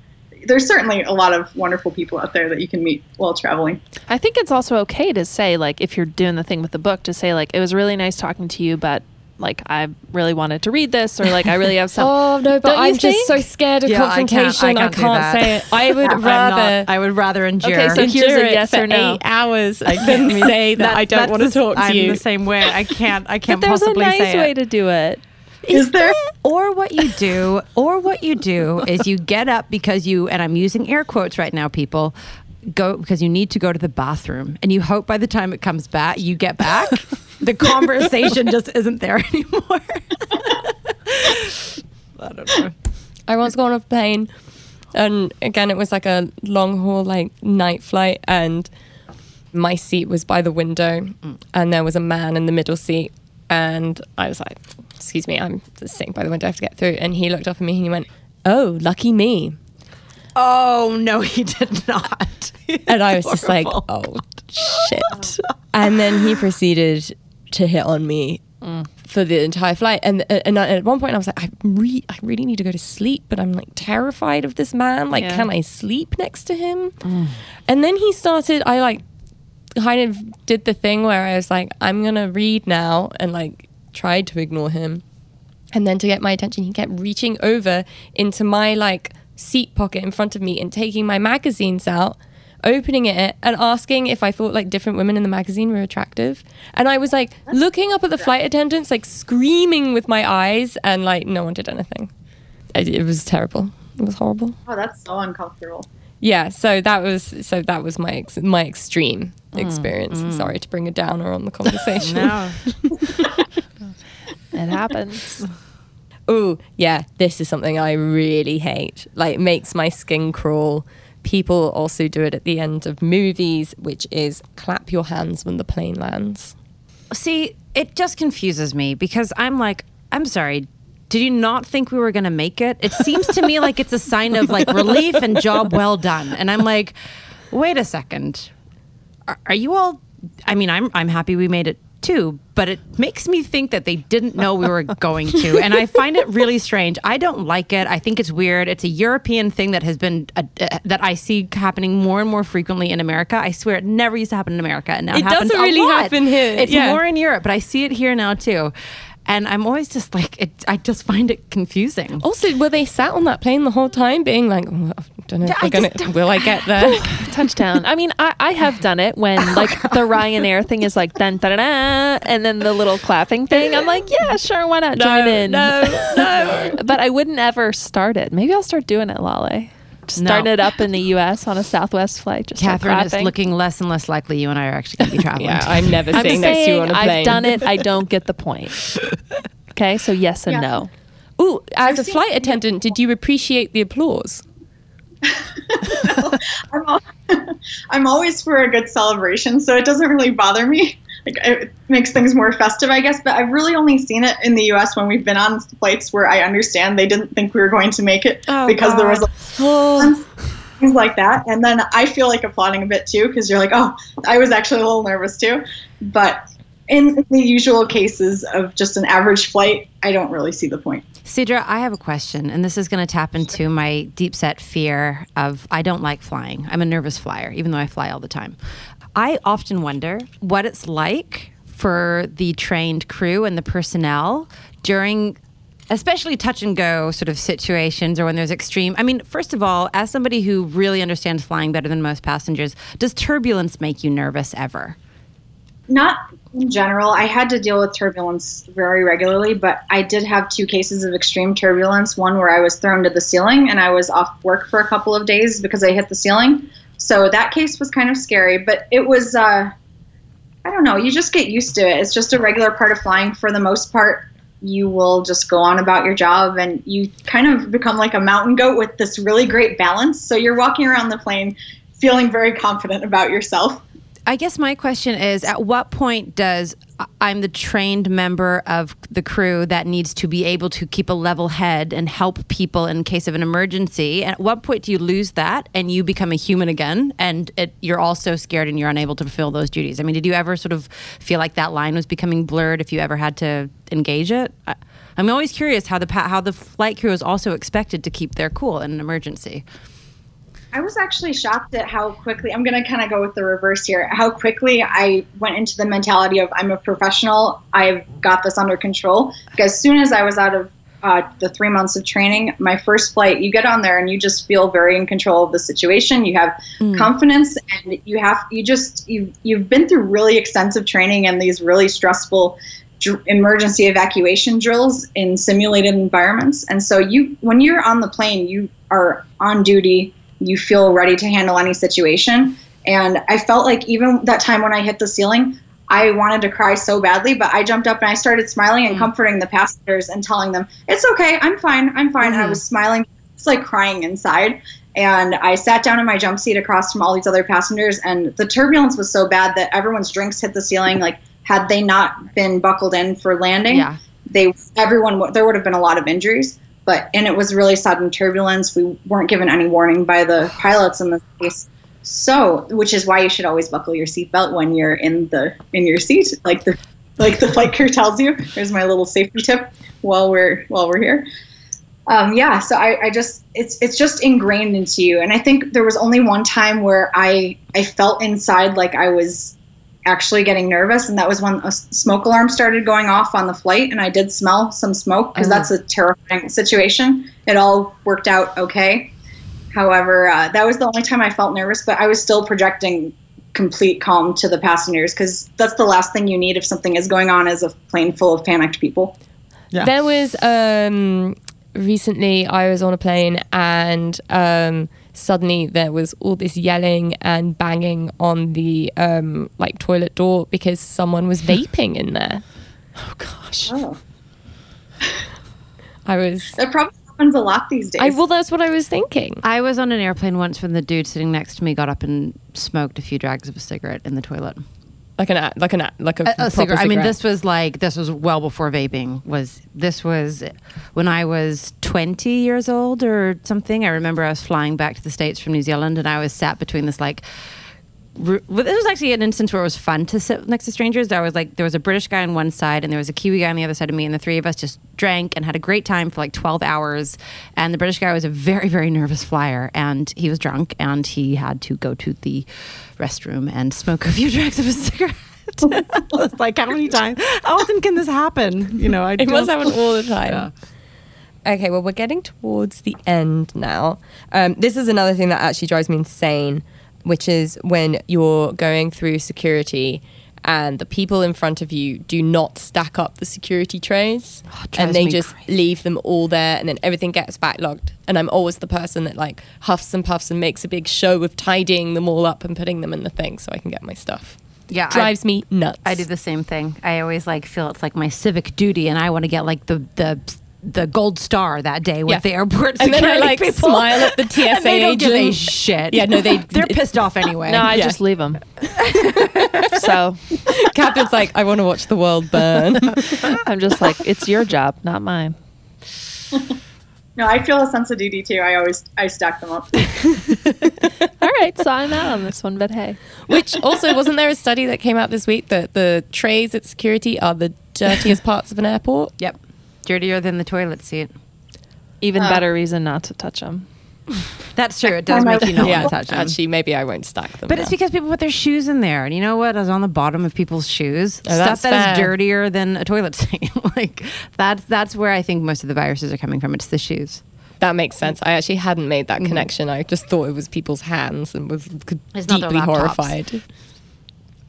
D: There's certainly a lot of wonderful people out there that you can meet while traveling.
C: I think it's also okay to say, like, if you're doing the thing with the book, to say, like, it was really nice talking to you, but like, I really wanted to read this, or like, I really have some. [LAUGHS]
A: Oh no, but I'm just so scared of
B: Yeah, I can't-
A: confrontation.
B: I
A: I
B: can't
A: can't, say it. I would [LAUGHS] rather.
B: not- I would rather endure.
C: Okay, so here's a yes
A: for
C: or no.
A: eight hours than say that, I don't want to talk to you.
B: I'm the same way. I can't. I
C: but
B: can't
C: there's a nice way
B: it.
C: to do it.
D: Is there?
B: Or what you do, or what you do is you get up because you, and I'm using air quotes right now, people, go because you need to go to the bathroom, and you hope by the time it comes back, you get back, [LAUGHS] the conversation just isn't there anymore. I don't know.
A: I once got on a plane, and again, it was like a long haul, like night flight, and my seat was by the window, and there was a man in the middle seat, and I was like, "Excuse me, I'm just sitting by the window. I have to get through." And he looked up at me and he went, "Oh, lucky me."
B: Oh no, he did not.
A: And I was just like, "Oh shit!" and then he proceeded to hit on me for the entire flight. And uh, and I- at one point, I was like, "I re- I really need to go to sleep, but I'm like terrified of this man. Like,
C: Yeah.
A: can I sleep next to him?" Mm. And then he started. I like kind of did the thing where I was like, "I'm gonna read now," and like tried to ignore him. And then to get my attention, he kept reaching over into my like seat pocket in front of me and taking my magazines out, opening it and asking if I thought like different women in the magazine were attractive. And I was like looking up at the flight attendants, like screaming with my eyes, and like no one did anything. It, it was terrible. It was horrible.
D: Oh, that's so uncomfortable.
A: Yeah, so that was so that was my ex- my extreme mm, experience. Mm. Sorry to bring a downer on the conversation.
B: No. [LAUGHS]
C: It happens.
A: Ooh, yeah, this is something I really hate. Like, it makes my skin crawl. People also do it at the end of movies, which is clap your hands when the plane lands.
B: See, it just confuses me because I'm like, I'm sorry. Did you not think we were going to make it? It seems to me like it's a sign of like relief and job well done. And I'm like, wait a second. Are, are you all? I mean, I'm I'm happy we made it too, but it makes me think that they didn't know we were going to, and I find it really strange. I don't like it. I think it's weird. It's a European thing that has been uh, uh, that I see happening more and more frequently in America. I swear it never used to happen in America, and now it,
A: It
B: happens
A: doesn't really happen here,
B: It's
A: yeah.
B: more in Europe, but I see it here now too. And I'm always just like, it, I just find it confusing.
A: Also, were they sat on that plane the whole time, being like, oh, don't know if
B: Yeah,
A: we're gonna, will I get [LAUGHS] there?
C: Touchdown. I mean, I, I have done it when [LAUGHS] like the Ryanair thing is like dun da da da, and then the little clapping thing. I'm like, yeah, sure, why not join in?
A: no, no. [LAUGHS]
C: But I wouldn't ever start it. Maybe I'll start doing it, Lale. Just
B: No.
C: starting it up in the U.S. on a Southwest flight. Just start
B: Catherine is
C: clapping.
B: looking less and less likely you and I are actually going to be traveling.
A: Yeah, I'm never
C: I'm
A: sitting next to you
C: saying
A: on a plane.
C: I've done it. I don't get the point. Okay, so yes and
D: Yeah.
C: no.
A: Ooh, as a flight attendant, did you appreciate the applause? [LAUGHS]
D: I'm, al- [LAUGHS] I'm always for a good celebration, so it doesn't really bother me. Like, it makes things more festive, I guess. But I've really only seen it in the U.S. when we've been on flights where I understand they didn't think we were going to make it
B: Oh,
D: because there was
B: God.
A: Oh,
D: things like that. And then I feel like applauding a bit too because you're like, oh, I was actually a little nervous too. But in the usual cases of just an average flight, I don't really see the point.
B: Sidra, I have a question, and this is going to tap into my deep set fear of I don't like flying. I'm a nervous flyer, even though I fly all the time. I often wonder what it's like for the trained crew and the personnel during especially touch and go sort of situations or when there's extreme i mean first of all as somebody who really understands flying better than most passengers does turbulence make you nervous ever
D: not in general. I had to deal with turbulence very regularly, but I did have two cases of extreme turbulence. One where I was thrown to the ceiling and I was off work for a couple of days because I hit the ceiling. So that case was kind of scary, but it was. Uh, I don't know. You just get used to it. It's just a regular part of flying for the most part. You will just go on about your job and you kind of become like a mountain goat with this really great balance. So you're walking around the plane feeling very confident about yourself.
B: I guess my question is at what point does uh, I'm the trained member of the crew that needs to be able to keep a level head and help people in case of an emergency? At what point do you lose that and you become a human again and it, you're also scared and you're unable to fulfill those duties? I mean, did you ever sort of feel like that line was becoming blurred if you ever had to engage it? I, I'm always curious how the how the flight crew is also expected to keep their cool in an emergency.
D: I was actually shocked at how quickly, I'm going to kind of go with the reverse here, how quickly I went into the mentality of I'm a professional, I've got this under control. Because as soon as I was out of uh, the three months of training, my first flight, you get on there and you just feel very in control of the situation. You have mm. confidence, and you have you just you you've been through really extensive training and these really stressful dr- emergency evacuation drills in simulated environments. And so you when you're on the plane, you are on duty you feel ready to handle any situation. And I felt like even that time when I hit the ceiling, I wanted to cry so badly, but I jumped up and I started smiling and mm. comforting the passengers and telling them, it's okay, I'm fine, I'm fine. Mm-hmm. And I was smiling, it's like crying inside. And I sat down in my jump seat across from all these other passengers, and the turbulence was so bad that everyone's drinks hit the ceiling. Like, had they not been buckled in for landing, yeah. they everyone there would have been a lot of injuries but and it was really sudden turbulence. We weren't given any warning by the [SIGHS] pilots in this case. So, which is why you should always buckle your seatbelt when you're in the in your seat, like the like the flight crew tells you. There's my little safety tip while we're while we're here. Um, yeah, so I, I just it's it's just ingrained into you, and I think there was only one time where I I felt inside like I was actually getting nervous and that was when a smoke alarm started going off on the flight and i did smell some smoke because that's a terrifying situation. It all worked out okay. However uh, that was the only time i felt nervous but i was still projecting complete calm to the passengers because that's the last thing you need if something is going on as a plane full of panicked people.
A: Yeah. there was um, recently i was on a plane and um, suddenly there was all this yelling and banging on the um, like toilet door because someone was [LAUGHS] vaping in there.
C: Oh gosh.
D: Oh. [LAUGHS]
A: I was.
D: That probably happens a lot these days.
A: I, well, that's what I was thinking.
B: I was on an airplane once when the dude sitting next to me got up and smoked a few drags of a cigarette in the toilet
A: like an like an like a, a, a cigarette.
B: I mean, this was like this was well before vaping. Was this was when I was twenty years old or something? I remember I was flying back to the states from New Zealand, and I was sat between this like. This was actually an instance where it was fun to sit next to strangers. There was like there was a British guy on one side and there was a Kiwi guy on the other side of me, and the three of us just drank and had a great time for like twelve hours. And the British guy was a very very nervous flyer, and he was drunk, and he had to go to the restroom and smoke a few [LAUGHS] drags of a cigarette. [LAUGHS] Like, how many times? How often can this happen? You know, I
A: it must happen all the [LAUGHS] time. Yeah. Okay, well, we're getting towards the end now. Um, this is another thing that actually drives me insane, which is when you're going through security and the people in front of you do not stack up the security trays oh, and they just crazy. leave them all there and then everything gets backlogged. And i'm always the person that like huffs and puffs and makes a big show of tidying them all up and putting them in the thing so i can get my stuff. Yeah drives
B: I,
A: me nuts.
B: I do the same thing. I always like feel it's like my civic duty and i want to get like the the the gold star that day with yeah. the airport
A: and
B: then I
A: like
B: people.
A: smile at the [LAUGHS] TSA
B: they don't
A: agent.
B: give a shit.
A: Yeah, no, they
B: they're pissed off anyway.
C: No, I
B: yeah.
C: just leave them. [LAUGHS] so,
A: captain's like, I want to watch the world burn. [LAUGHS]
C: I'm just like, it's your job, not mine.
D: No, I feel a sense of duty too. I always I stack them up.
C: All right, so I'm out on this one, but hey.
A: Which also wasn't there a study that came out this week that the trays at security are the dirtiest parts of an airport?
B: Yep, dirtier than the toilet seat.
C: Even uh, better reason not to touch them. [LAUGHS]
B: That's true. It does make you not yeah, want to touch them.
A: Actually, maybe I won't stack them.
B: But now. it's because people put their shoes in there, and you know what is on the bottom of people's shoes?
A: Oh,
B: Stuff
A: that
B: fair. is dirtier than a toilet [LAUGHS] seat. like that's that's where I think most of the viruses are coming from. It's the shoes.
A: That makes sense. I actually hadn't made that mm-hmm. connection. I just thought it was people's hands and was deeply horrified.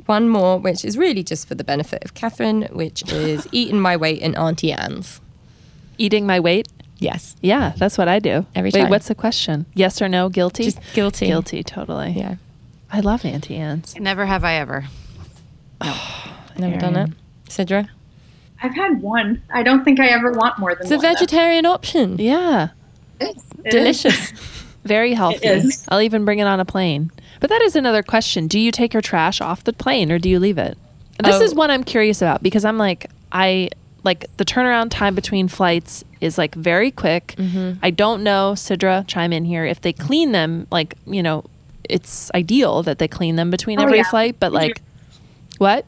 A: one more, which is really just for the benefit of Catherine, which is [LAUGHS] eating my weight in Auntie Anne's.
C: Eating my weight?
A: Yes.
C: Yeah, that's what I do.
A: Every
C: Wait,
A: time.
C: what's the question? Yes or no? Guilty?
A: Just guilty.
C: Guilty, totally.
A: Yeah.
C: I love Auntie Anne's.
B: Never have I ever. [SIGHS]
A: Never done it. Sidra?
D: I've had one. I don't think I ever want more than
A: It's a
D: one. though.
A: vegetarian option.
C: Yeah,
D: It is.
A: Delicious. [LAUGHS]
C: very healthy.
D: is.
C: I'll even bring it on a plane. But that is another question. Do you take your trash off the plane or do you leave it? This
A: Oh.
C: is one I'm curious about because I'm like, I like the turnaround time between flights is like very quick. Mm-hmm. I don't know, Sidra, chime in here, if they clean them, like, you know, it's ideal that they clean them between
D: Oh,
C: every
D: yeah.
C: flight, but like, what?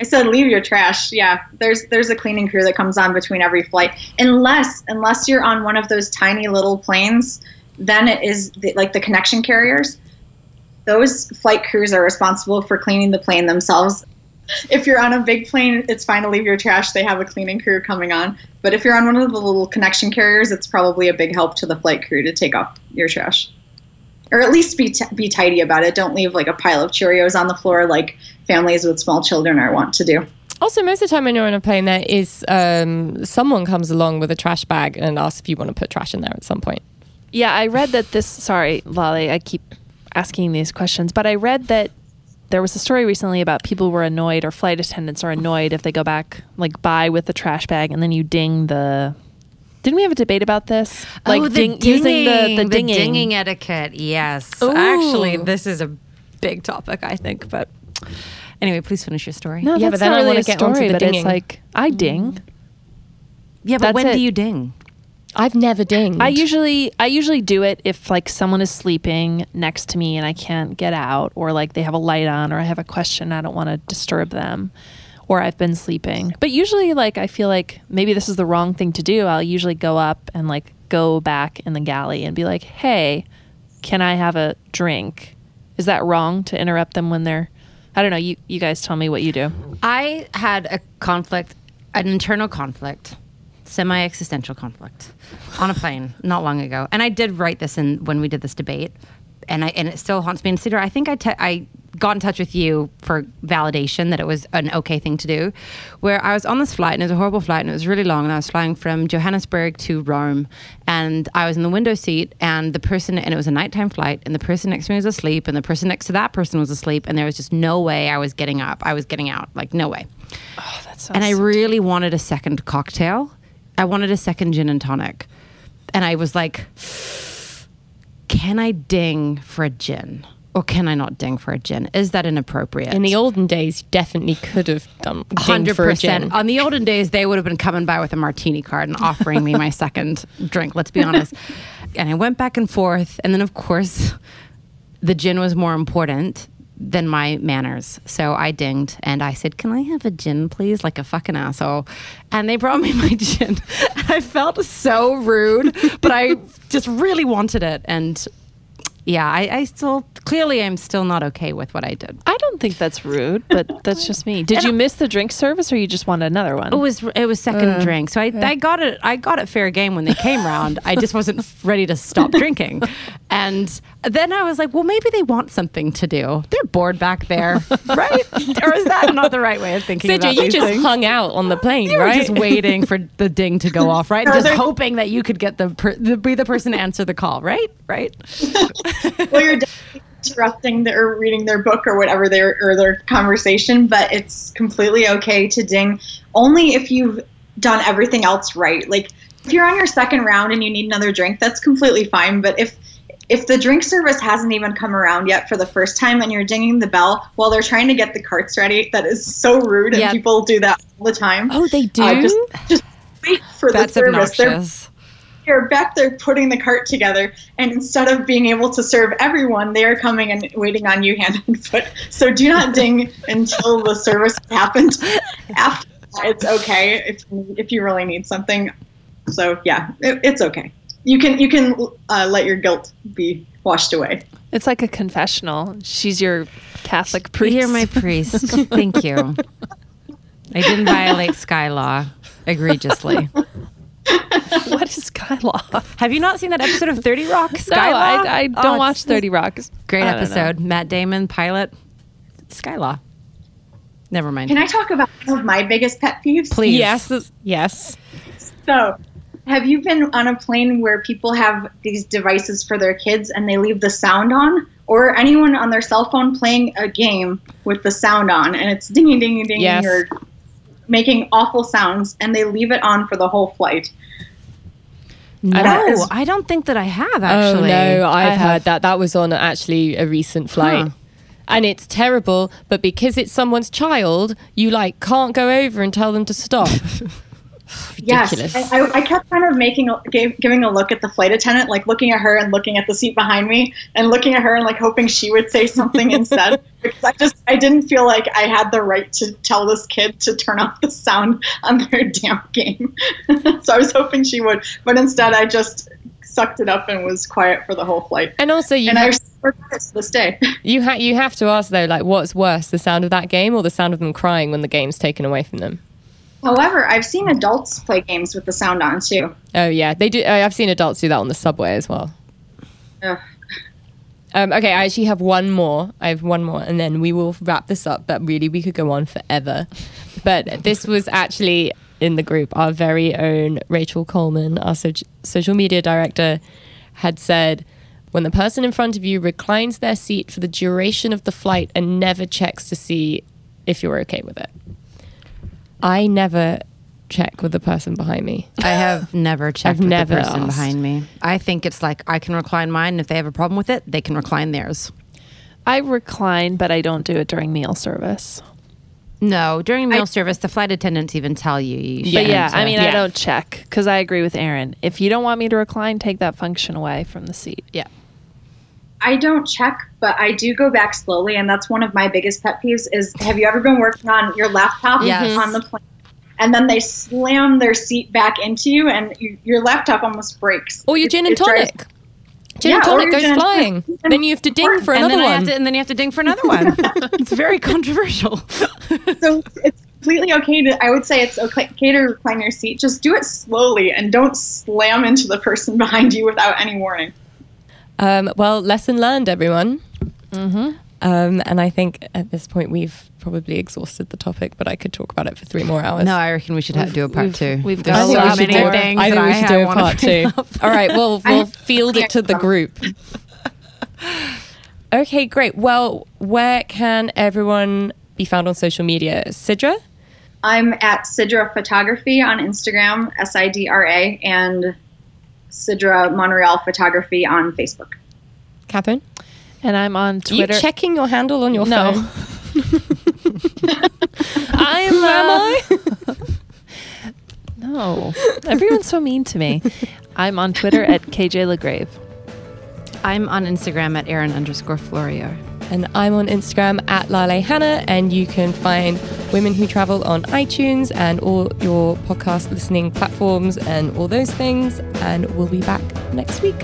D: I said leave your trash. Yeah, there's there's a cleaning crew that comes on between every flight. Unless unless you're on one of those tiny little planes, then it is the, like the connection carriers. Those flight crews are responsible for cleaning the plane themselves. If you're on a big plane, it's fine to leave your trash. They have a cleaning crew coming on. But if you're on one of the little connection carriers, it's probably a big help to the flight crew to take off your trash. Or at least be, t- be tidy about it. Don't leave like a pile of Cheerios on the floor like families with small children are wont to do.
A: Also, most of the time when you're on a plane, there is um, someone comes along with a trash bag and asks if you want to put trash in there at some point.
C: Yeah, I read that this. Sorry, Lale, I keep asking these questions, but I read that there was a story recently about people were annoyed or flight attendants are annoyed if they go back like by with the trash bag and then you ding the. Didn't we have a debate about this? Oh, like
B: oh, the
C: ding-
B: dinging,
C: using the the dinging.
B: etiquette. Yes,
C: Ooh.
B: actually, this is a big topic. I think, but anyway, please finish your story.
C: No,
A: Yeah,
C: that's
A: but then
C: not
A: I
C: really
A: wanna
C: a
A: get onto
C: story,
A: the
C: but
A: dinging.
C: it's like I ding.
B: yeah, but
C: that's
B: when
C: it.
B: do you ding?
A: I've never dinged.
C: I usually I usually do it if like someone is sleeping next to me and I can't get out or like they have a light on or I have a question I don't want to disturb them or I've been sleeping. But usually like I feel like maybe this is the wrong thing to do. I'll usually go up and like go back in the galley and be like, "Hey, can I have a drink?" Is that wrong to interrupt them when they're I don't know, you you guys tell me what you do.
B: I had a conflict, an internal conflict, semi existential conflict on a plane not long ago. And I did write this in when we did this debate. And I and it still haunts me. And Sidra, I think I te- I got in touch with you for validation that it was an okay thing to do. Where I was on this flight and it was a horrible flight and it was really long and I was flying from Johannesburg to Rome and I was in the window seat and the person and it was a nighttime flight and the person next to me was asleep and the person next to that person was asleep and there was just no way I was getting up. I was getting out. Like no way.
C: Oh, that's
B: And I really wanted a second cocktail. I wanted a second gin and tonic. And I was like, can I ding for a gin? Or can I not ding for a gin? Is that inappropriate?
A: In the olden days, you definitely could have done
B: Hundred
A: for a gin.
B: percent. On the olden days, they would have been coming by with a martini card and offering me my [LAUGHS] second drink. Let's be honest. And I went back and forth, and then of course, the gin was more important than my manners. So I dinged and I said, "Can I have a gin, please?" Like a fucking asshole. And they brought me [LAUGHS] my gin. I felt so rude, but I just really wanted it. And yeah, I, I still clearly I'm still not okay with what I did.
C: I don't think that's rude, but that's just me. Did you miss the drink service or you just wanted another one?
B: It was it was second
C: Uh,
B: drink, so I, I got it. I got it fair game when they came round. I just wasn't [LAUGHS] ready to stop drinking, and then I was like, well, maybe they want something to do. They're bored back there, [LAUGHS] right? [LAUGHS] or is that not the right way of thinking
A: Sidra,
B: about
A: you
B: these
A: just
B: things?
A: hung out on the plane,
B: You were
A: right?
B: just waiting for the ding to go off, right? Just hoping that you could get the, per, the be the person to answer the call, right? Right. [LAUGHS]
D: well, you're definitely interrupting their or reading their book or whatever their or their conversation, but it's completely okay to ding only if you've done everything else right. Like if you're on your second round and you need another drink, that's completely fine. But if if the drink service hasn't even come around yet for the first time and you're dinging the bell while they're trying to get the carts ready, that is so rude, and
B: Yeah.
D: people do that all the time.
A: oh, they do.
D: Uh, just, just wait for
B: That's
D: the service.
B: Obnoxious.
D: they're back there putting the cart together, and instead of being able to serve everyone, they are coming and waiting on you hand and foot. So do not [LAUGHS] ding until the service has happened. After that, it's okay if if you really need something. So yeah, it, it's okay. You can you can uh, let your guilt be washed away.
C: It's like a confessional. She's your Catholic priest.
B: You're my [LAUGHS] priest. Thank you. I didn't violate Sky Law egregiously. [LAUGHS] [LAUGHS]
C: what is Sky Law?
B: Have you not seen that episode of 30 Rock? [LAUGHS]
C: No,
B: Sky Law?
C: I, I
B: Oh,
C: don't
B: it's
C: watch 30 Rock.
B: Great
C: I don't know.
B: episode. Matt Damon, pilot. Skylaw. Never mind.
D: Can I talk about one of my biggest pet peeves?
B: Please.
A: Yes, yes.
D: So, have you been on a plane where people have these devices for their kids and they leave the sound on? Or anyone on their cell phone playing a game with the sound on and it's dinging, dinging, dinging,
A: Yes.
D: or making awful sounds and they leave it on for the whole flight?
B: No,
D: That is-
B: I don't think that I have oh, actually.
A: Oh no, I've
C: I
A: heard
C: have.
A: that. That was on actually a recent flight.
B: Huh.
A: And it's terrible, but because it's someone's child, you like can't go over and tell them to stop. [LAUGHS] [SIGHS] Ridiculous.
D: Yes, I, I- I kept kind of making gave, giving a look at the flight attendant, like looking at her and looking at the seat behind me, and looking at her and like hoping she would say something [LAUGHS] instead. Because I just I didn't feel like I had the right to tell this kid to turn off the sound [LAUGHS] on their damn game. [LAUGHS] so I was hoping she would, but instead I just sucked it up and was quiet for the whole flight.
A: And also, you
D: And I
A: have,
D: it to this day.
A: you ha- you have to ask though, like, what's worse, the sound of that game or the sound of them crying when the game's taken away from them?
D: However, I've seen adults play games with the sound on too.
A: Oh yeah, they do. I've seen adults do that on the subway as well.
D: Ugh.
A: Um, okay, I actually have one more. I have one more, and then we will wrap this up. But really, we could go on forever. But this was actually in the group. Our very own Rachel Coleman, our so- social media director, had said, "When the person in front of you reclines their seat for the duration of the flight and never checks to see if you're okay with it." I never check with the person behind me.
B: I have [LAUGHS] never checked with
A: never
B: the person
A: asked.
B: behind me. I think it's like I can recline mine. and If they have a problem with it, they can recline theirs.
C: I recline, but I don't do it during meal service.
B: No, during meal service, the flight attendants even tell you. you
C: But
B: shouldn't,
C: yeah, I mean,
A: Yeah.
C: I don't check because I agree with Erin. If you don't want me to recline, take that function away from the seat.
B: yeah.
D: I don't check, but I do go back slowly, and that's one of my biggest pet peeves. Is have you ever been working on your laptop
B: Yes.
D: on the plane, and then they slam their seat back into you, and you, your laptop almost breaks.
A: Or your
D: It-
A: gin and
D: it drives-
A: tonic. Gin
D: Yeah,
A: and
D: or
A: tonic
D: your
A: goes
D: gin
A: flying.
D: tonic.
A: then you have to ding for
B: and
A: another
B: then I have
A: one.
B: to, and then you have to ding for another one. [LAUGHS] it's very controversial.
D: So it's completely okay to. I would say it's okay to recline your seat. Just do it slowly and don't slam into the person behind you without any warning.
A: Um, well, lesson learned, everyone.
C: Mm-hmm.
A: Um, and I think at this point we've probably exhausted the topic, but I could talk about it for three more hours.
B: no, I reckon we should have, do a part
C: we've-
B: two.
C: we've got so
A: we
B: so
A: should
B: many things.
A: I think
B: that
A: we should
B: I
A: do a part two.
B: up.
A: All right, well, [LAUGHS] we'll field it to the [LAUGHS] group. Okay, great. Well, where can everyone be found on social media? Sidra?
D: I'm at Sidra Photography on Instagram, S I D R A, and Sidra Montreal Photography on Facebook.
A: Catherine?
C: And I'm on
A: Are
C: Twitter.
A: you checking your handle on your
C: no.
A: phone? [LAUGHS]
C: I'm.
A: Who am I?
C: Uh, [LAUGHS] no. Everyone's so mean to me. I'm on Twitter at KJ Legrave.
B: I'm on Instagram at Erin underscore Florio.
A: And I'm on Instagram at Lale Hannah, and you can find Women Who Travel on iTunes and all your podcast listening platforms and all those things. And we'll be back next week.